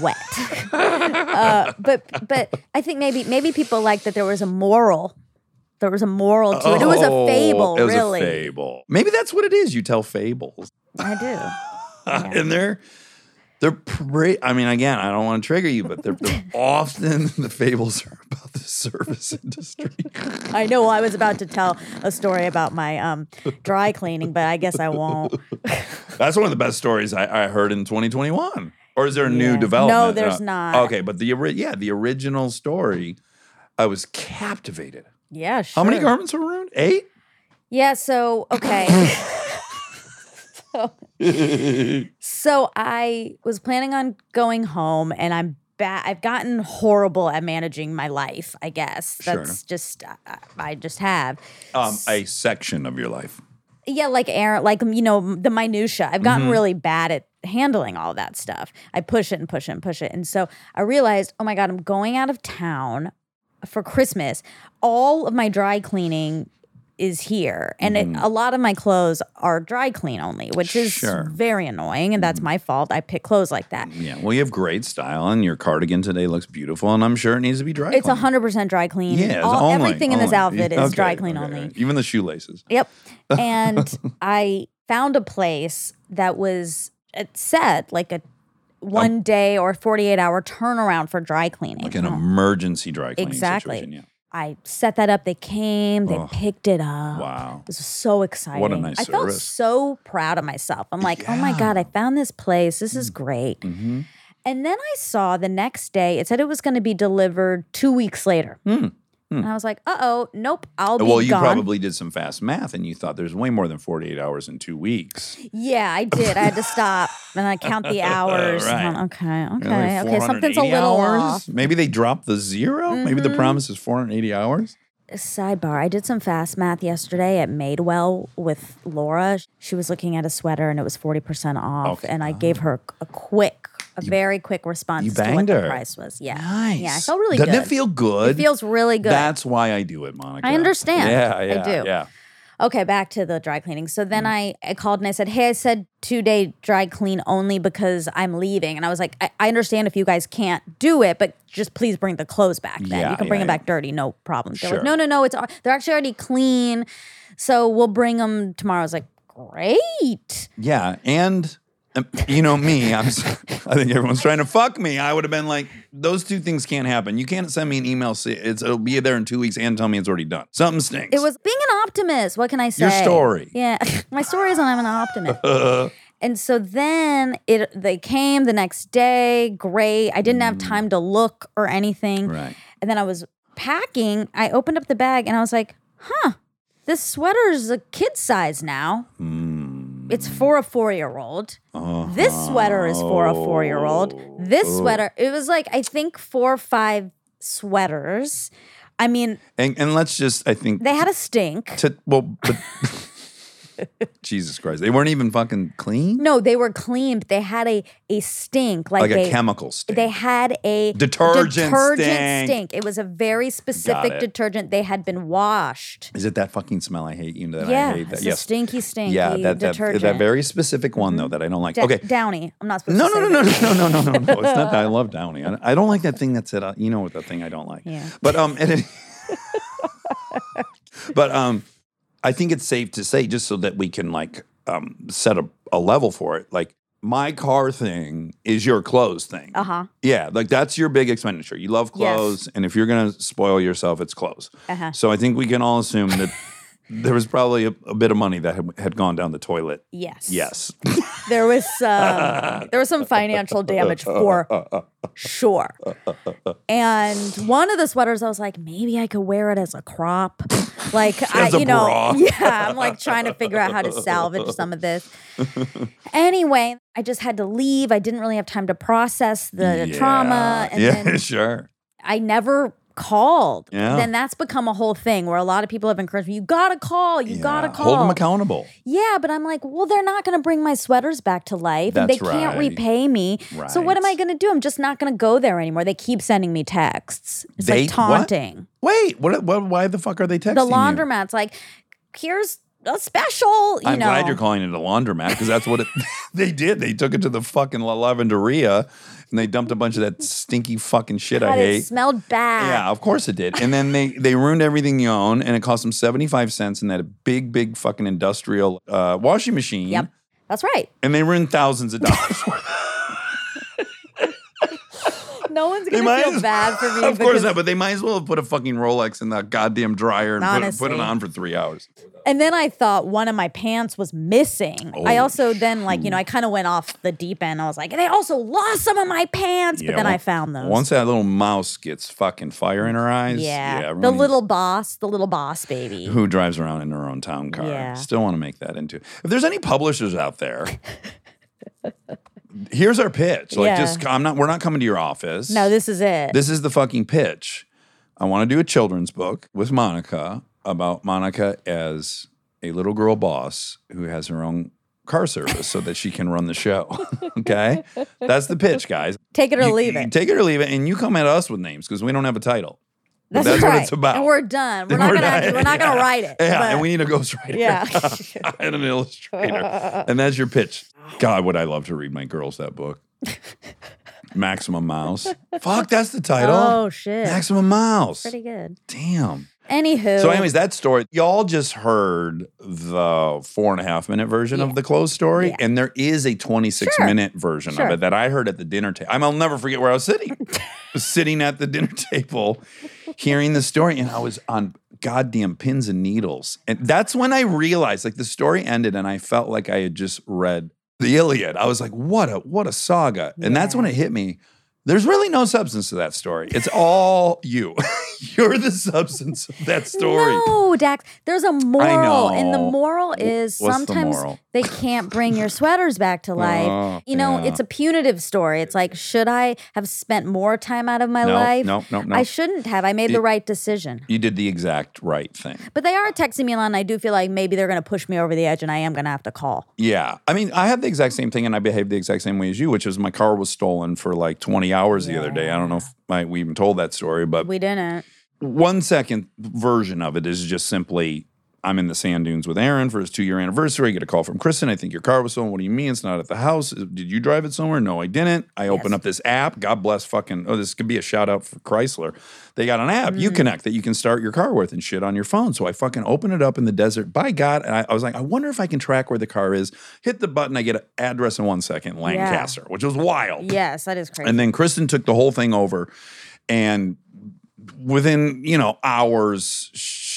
wet. uh, but but I think maybe maybe people like that there was a moral. There was a moral to it. It was a Oh, fable, It was really. a fable. Maybe that's what it is. You tell fables. I do. and they're they're pretty I mean, again, I don't want to trigger you, but they're, they're often the fables are about the service industry. I know Well, I was about to tell a story about my um, dry cleaning, but I guess I won't. That's one of the best stories I, I heard in 2021. Or is there a new development? No, there's Uh, not. Okay, but the yeah, the original story, I was captivated. Yeah, sure. How many garments were ruined? Eight. Yeah, so okay. so, so I was planning on going home and I'm bad I've gotten horrible at managing my life, I guess. Sure. That's just I, I just have. Um, a section of your life. Yeah, like Aaron, like you know, the minutia. I've gotten Mm-hmm. really bad at handling all that stuff. I push it and push it and push it. And so I realized, oh my God, I'm going out of town for Christmas. All of my dry cleaning is here. And it, a lot of my clothes are dry clean only, which is Mm-hmm. Sure. Mm-hmm. very annoying. And that's my fault. I pick clothes like that. Yeah. Well, you have great style, and your cardigan today looks beautiful, and I'm sure it needs to be dry. It's cleaned. 100% dry clean. Yeah, All- only- everything in this only. outfit is Okay, dry clean okay, only. okay. Even the shoelaces. Yep. And I found a place that was it said like a one day or 48 hour turnaround for dry cleaning. Like an Oh. emergency dry cleaning Exactly. situation. Yeah. I set that up. They came, they Oh. picked it up. Wow. It was so exciting. What a nice I felt so proud of myself. I'm like, oh my God, I found this place. This is great. Mm-hmm. And then I saw the next day, it said it was going to be delivered two weeks later. Hmm. And I was like, uh oh, nope, I'll be Well, you gone. probably did some fast math, and you thought there's way more than 48 hours in two weeks. Yeah, I did. I had to stop and I count the hours. Right. Like, okay, Really, okay, okay. Something's a 480 little hours? off. Maybe they dropped the 0 Maybe the Mhm. promise is 480 hours. Sidebar: I did some fast math yesterday at Madewell with Laura. She was looking at a sweater and it was forty percent off, Okay. and I gave her a quick a very quick response you as to what banged the her. price was. Yeah. Nice. Yeah, I felt really Doesn't good. it feel good? It feels really good. That's why I do it, Monica. I understand. Yeah, I do. Yeah. Okay, back to the dry cleaning. So Mm. then I, I called and I said, Hey, I said two day dry clean only because I'm leaving. And I was like, I, I understand if you guys can't do it, but just please bring the clothes back then. Yeah, you can bring yeah, them back dirty, no problem. They're Sure. like, No, no, no, it's they're actually already clean. So we'll bring them tomorrow. I was like, Great. Yeah, and you know me, I'm. I think everyone's trying to fuck me. I would have been like, those two things can't happen. You can't send me an email. It's it'll be there in two weeks and tell me it's already done. Something stinks. It was being an optimist. What can I say? Your story. Yeah. My story is I'm an optimist. And so then it they came the next day. Great. I didn't have time to look or anything. Mm. right. And then I was packing. I opened up the bag and I was like, huh, this sweater is a kid size now. It's for a four year old. This sweater is for a four year old. This oh. sweater, it was like, I think four or five sweaters. I mean, And and let's just, I think, they had a stink. to well, but Jesus Christ, they weren't even fucking clean. No, they were clean, but they had a a stink, like, like they, a chemical stink. They had a Detergent detergent stink. stink. It was a very specific detergent. They had been washed. Is it that fucking smell I hate? You know that yeah, I hate that. it's Yes. a stinky, stinky yeah, that, that detergent. that very specific one though that I don't like. Da- okay. Downy. I'm not supposed No, to no, no, no, that. no, no, no, no, no. It's not that I love Downy. I, I don't like that thing that said, uh, you know what the thing I don't like. Yeah. But um, at any- but um, I think it's safe to say just so that we can like um set a, a level for it. Like my car thing is your clothes thing. Uh huh. Yeah, like that's your big expenditure. You love Yes. clothes, and if you're gonna spoil yourself, it's clothes. Uh-huh. So I think we can all assume that there was probably a, a bit of money that had, had gone down the toilet. Yes. Yes. There was some. there was some financial damage for sure. And one of the sweaters, I was like, maybe I could wear it as a crop. Like I, As a you know, bra. yeah. I'm like trying to figure out how to salvage some of this. Anyway, I just had to leave. I didn't really have time to process the trauma, and yeah, then sure. I never called. Yeah. Then that's become a whole thing where a lot of people have encouraged me, you gotta call, you gotta call. Hold them accountable. Yeah, but I'm like, well, they're not going to bring my sweaters back to life, and That's they can't repay me. So what am I going to do? I'm just not going to go there anymore. They keep sending me texts. It's They- like what? taunting. Wait, what, what? Why the fuck are they texting The you? laundromat's like, here's a special. You I'm know, glad you're calling it a laundromat because that's what it, they did. They took it to the fucking La Lavanderia and they dumped a bunch of that stinky fucking shit I God, it hate. smelled bad. Yeah, of course it did. And then they they ruined everything you own, and it cost them seventy five cents in that big big fucking industrial uh, washing machine. Yep, that's right. And they ruined thousands of dollars worth. No one's They going might feel as- bad for me. Of course not, but they might as well have put a fucking Rolex in the goddamn dryer and put, it- put it on for three hours. And then I thought one of my pants was missing. I Oh, also then like you know I kind of went off the deep end. I was like, they also lost some of my pants, Yeah, but then I found those. Once that little mouse gets fucking fire in her eyes, yeah, the little boss, the little boss baby. who drives around in her own town car. Yeah. Still want to make that into. If there's any publishers out there, here's our pitch. Like, Yeah. just I'm not. We're not coming to your office. No, this is it. This is the fucking pitch. I want to do a children's book with Monica about Monica as a little girl boss who has her own car service so that she can run the show. okay? That's the pitch, guys. Take it or You- leave it. Take it or leave it. And you come at us with names because we don't have a title. That's, that's right. what it's about. And we're done. We're not We're gonna we're not gonna write it. Yeah, but- and we need a ghostwriter. Yeah. and an illustrator. and that's your pitch. God, would I love to read my girls that book. Maximum Mouse. Fuck, that's the title. oh shit. Maximum Mouse. Pretty good. Damn. Anywho. So, anyways, that story, y'all just heard the four and a half minute version Yeah. of the closed story, Yeah. and there is a 26 Sure. minute version Sure. of it that I heard at the dinner table. I'll never forget where I was sitting. I was sitting at the dinner table hearing the story, and I was on goddamn pins and needles. And that's when I realized, like, the story ended, and I felt like I had just read the Iliad. I was like, what a what a saga. And that's when it hit me. There's really no substance to that story. It's all you. You're the substance of that story. No, Dax. There's a moral, and the moral is what's the sometimes moral? they can't bring your sweaters back to life. Oh, you know, yeah. it's a punitive story. It's like, should I have spent more time out of my No, life? no, no, no. I shouldn't have. I made the right decision. You did the exact right thing. But they are texting me and I do feel like maybe they're going to push me over the edge, and I am going to have to call. Yeah. I mean, I had the exact same thing and I behaved the exact same way as you, which is my car was stolen for like 20 hours the other day. I don't know if I, we even told that story, but We didn't. one second version of it is just simply I'm in the sand dunes with Aaron for his two year anniversary. I get a call from Kristen. I think your car was stolen. What do you mean it's not at the house? Did you drive it somewhere? No, I didn't. I open up this app. God bless fucking. Oh, this could be a shout out for Chrysler. They got an app, Mm. Uconnect, that you can start your car with and shit on your phone. So I fucking open it up in the desert. By God, and I, I was like, I wonder if I can track where the car is. Hit the button. I get an address in one second, Lancaster, which was wild. Yes, that is crazy. And then Kristen took the whole thing over, and within you know hours,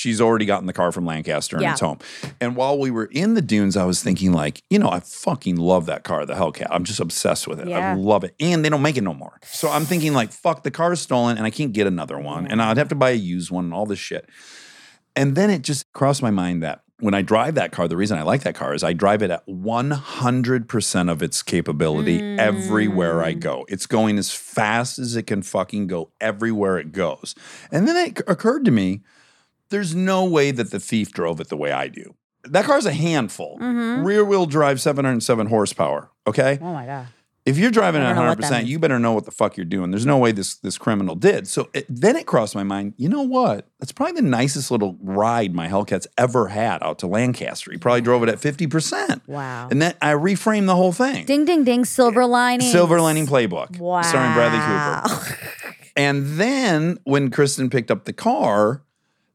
she's already gotten the car from Lancaster and Yeah. it's home. And while we were in the dunes, I was thinking like, you know, I fucking love that car, the Hellcat. I'm just obsessed with it. I love it, and they don't make it no more. So I'm thinking like, fuck, the car's stolen, and I can't get another one, and I'd have to buy a used one and all this shit. And then it just crossed my mind that when I drive that car, the reason I like that car is I drive it at 100% of its capability everywhere I mm. go. It's going as fast as it can fucking go everywhere it goes. And then it occurred to me there's no way that the thief drove it the way I do. That car's a handful. Mm-hmm. Rear wheel drive, 707 horsepower. Okay. oh my god. If you're driving at don't know what 100, that percent you better know what the fuck you're doing. There's no way this this criminal did. So it, then it crossed my mind. You know what? That's probably the nicest little ride my Hellcat's ever had out to Lancaster. He probably drove it at 50 percent. Wow. And then I reframed the whole thing. Ding ding ding. Silver lining. Silver Lining Playbook, Wow. starring Bradley Cooper. And then when Kristen picked up the car,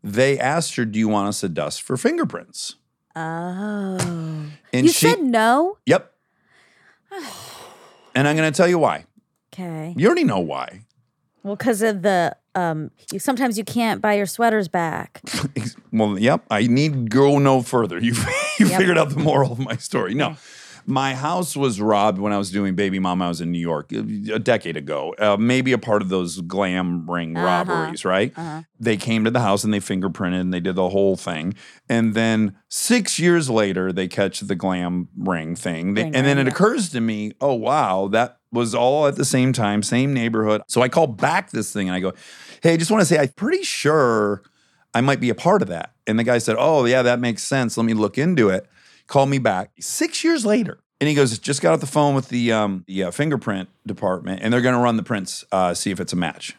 they asked her, "Do you want us to dust for fingerprints?" Oh. And you she, said no. "Yep." and I'm going to tell you why. Okay. You already know why. Well, because of the um, you, sometimes you can't buy your sweaters back. Well, yep. I need go no further. You you Yep. figured out the moral of my story. No, my house was robbed when I was doing Baby Mama. I was in New York uh, a decade ago. Uh, maybe a part of those Bling Ring Uh-huh. robberies, right? They came to the house and they fingerprinted and they did the whole thing. And then six years later, they catch the Bling Ring thing. They- Ring and then ring, it yeah. occurs to me, oh wow, that was all at the same time, same neighborhood. So I call back this thing and I go, hey, I just want to say, I'm pretty sure I might be a part of that. And the guy said, oh, yeah, that makes sense. Let me look into it. Call me back six years later. And he goes, just got off the phone with the, um, the uh, fingerprint department and they're going to run the prints, uh, see if it's a match.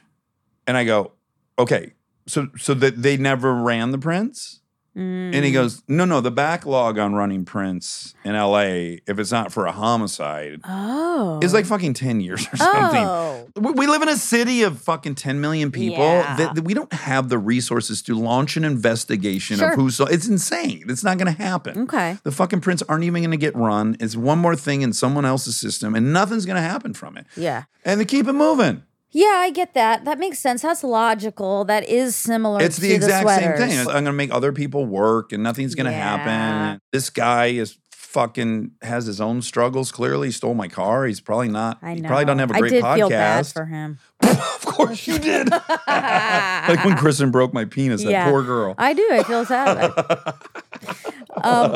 And I go, okay, so so that they never ran the prints? And Mm. he goes, no, no, the backlog on running prints in LA, if it's not for a homicide, Oh. is like fucking 10 years or something. Oh. We we live in a city of fucking 10 million people. Yeah. That, that we don't have the resources to launch an investigation Sure. of who saw. It's insane. It's not going to happen. Okay. The fucking prints aren't even going to get run. It's one more thing in someone else's system, and nothing's going to happen from it. Yeah. And they keep it moving. Yeah, I get that. That makes sense. That's logical. That is similar It's to the exact same thing. I'm going to make other people work, and nothing's going to Yeah. happen. This guy is fucking has his own struggles. Clearly, he stole my car. He's probably not. I know. He probably doesn't have a great I did podcast. feel bad for him. of course you did. like when Kristen broke my penis, that Yeah. poor girl. I do. I feel sad. um,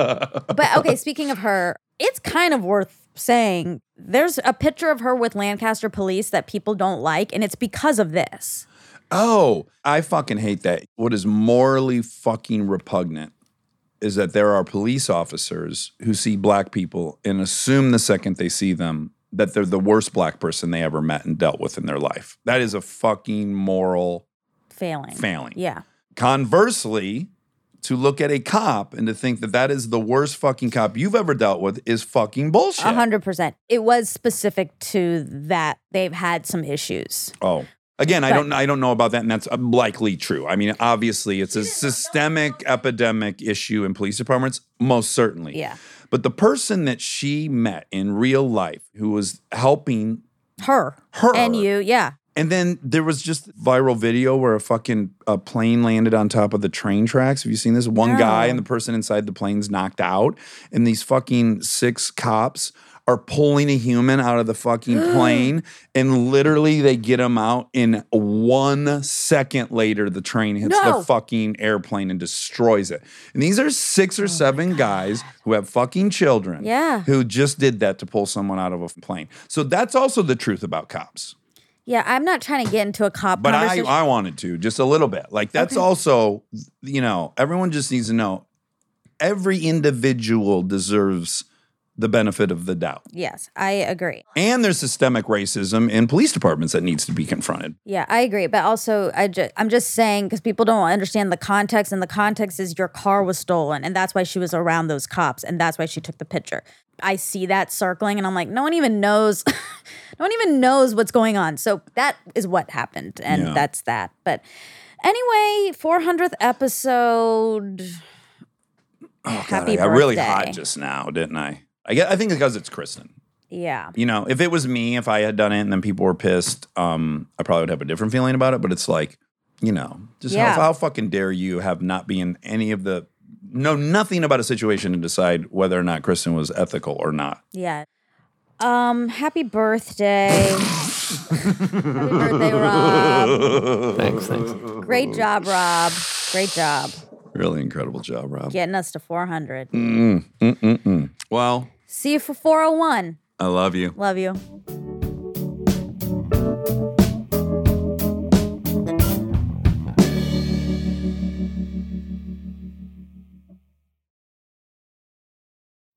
but okay, speaking of her, it's kind of worth saying there's a picture of her with Lancaster police that people don't like, and it's because of this. Oh, I fucking hate that. What is morally fucking repugnant is that there are police officers who see black people and assume the second they see them that they're the worst black person they ever met and dealt with in their life. That is a fucking moral Failing. failing. Yeah. Conversely, to look at a cop and to think that that is the worst fucking cop you've ever dealt with is fucking bullshit. A hundred percent. It was specific to that they've had some issues. Oh. Again, I don't I don't know about that, and that's uh, likely true. I mean, obviously, it's a systemic epidemic issue in police departments, most certainly. Yeah. But the person that she met in real life, who was helping Her. her, And you, yeah. And then there was just viral video where a fucking a plane landed on top of the train tracks. Have you seen this? One guy and the person inside the plane's knocked out, and these fucking six cops are pulling a human out of the fucking plane, and literally they get him out in one second later, the train hits No. the fucking airplane and destroys it. And these are six or oh seven guys who have fucking children. Yeah. Who just did that to pull someone out of a plane. So that's also the truth about cops. Yeah, I'm not trying to get into a cop But I. I wanted to just a little bit. Like that's also, you know, everyone just needs to know every individual deserves the benefit of the doubt. yes, I agree. And there's systemic racism in police departments that needs to be confronted. Yeah, I agree. But also, I ju- I'm just saying because people don't understand the context, and the context is your car was stolen, and that's why she was around those cops, and that's why she took the picture. I see that circling, and I'm like, no one even knows, no one even knows what's going on. So that is what happened, and Yeah. that's that. But anyway, 400th episode. Happy Oh, God, I got really hot just now, didn't I? I get, I think it's because it's Kristen. Yeah. You know, if it was me, if I had done it and then people were pissed, um, I probably would have a different feeling about it. But it's like, you know, just Yeah. how, how fucking dare you have not been any of the know nothing about a situation and decide whether or not Kristen was ethical or not. Yeah. Um, happy birthday. happy birthday, Rob. Thanks, thanks. Great job, Rob. Great job. Really incredible job, Rob. Getting us to 400. Mm, mm, mm, mm. Well, See you for 401. I love you. Love you.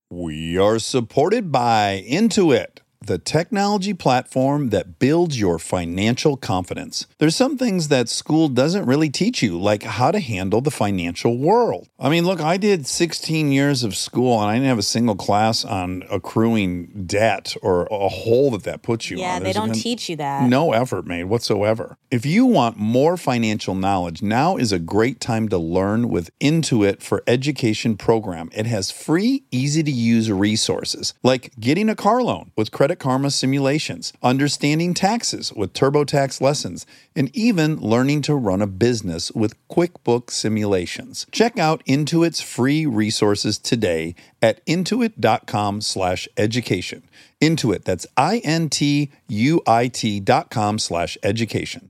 We are supported by Intuit, the technology platform that builds your financial confidence. There's some things that school doesn't really teach you, like how to handle the financial world. I mean, look, I did 16 years of school and I didn't have a single class on accruing debt or a hole that that puts you Yeah, on. they don't teach you that. No effort made whatsoever. If you want more financial knowledge, now is a great time to learn with Intuit for Education program. It has free, easy to use resources like getting a car loan with Credit Karma simulations, understanding taxes with TurboTax lessons, and even learning to run a business with QuickBooks simulations. Check out Intuit's free resources today at intuit.com/education. Intuit, that's I N T U I T dot com slash education.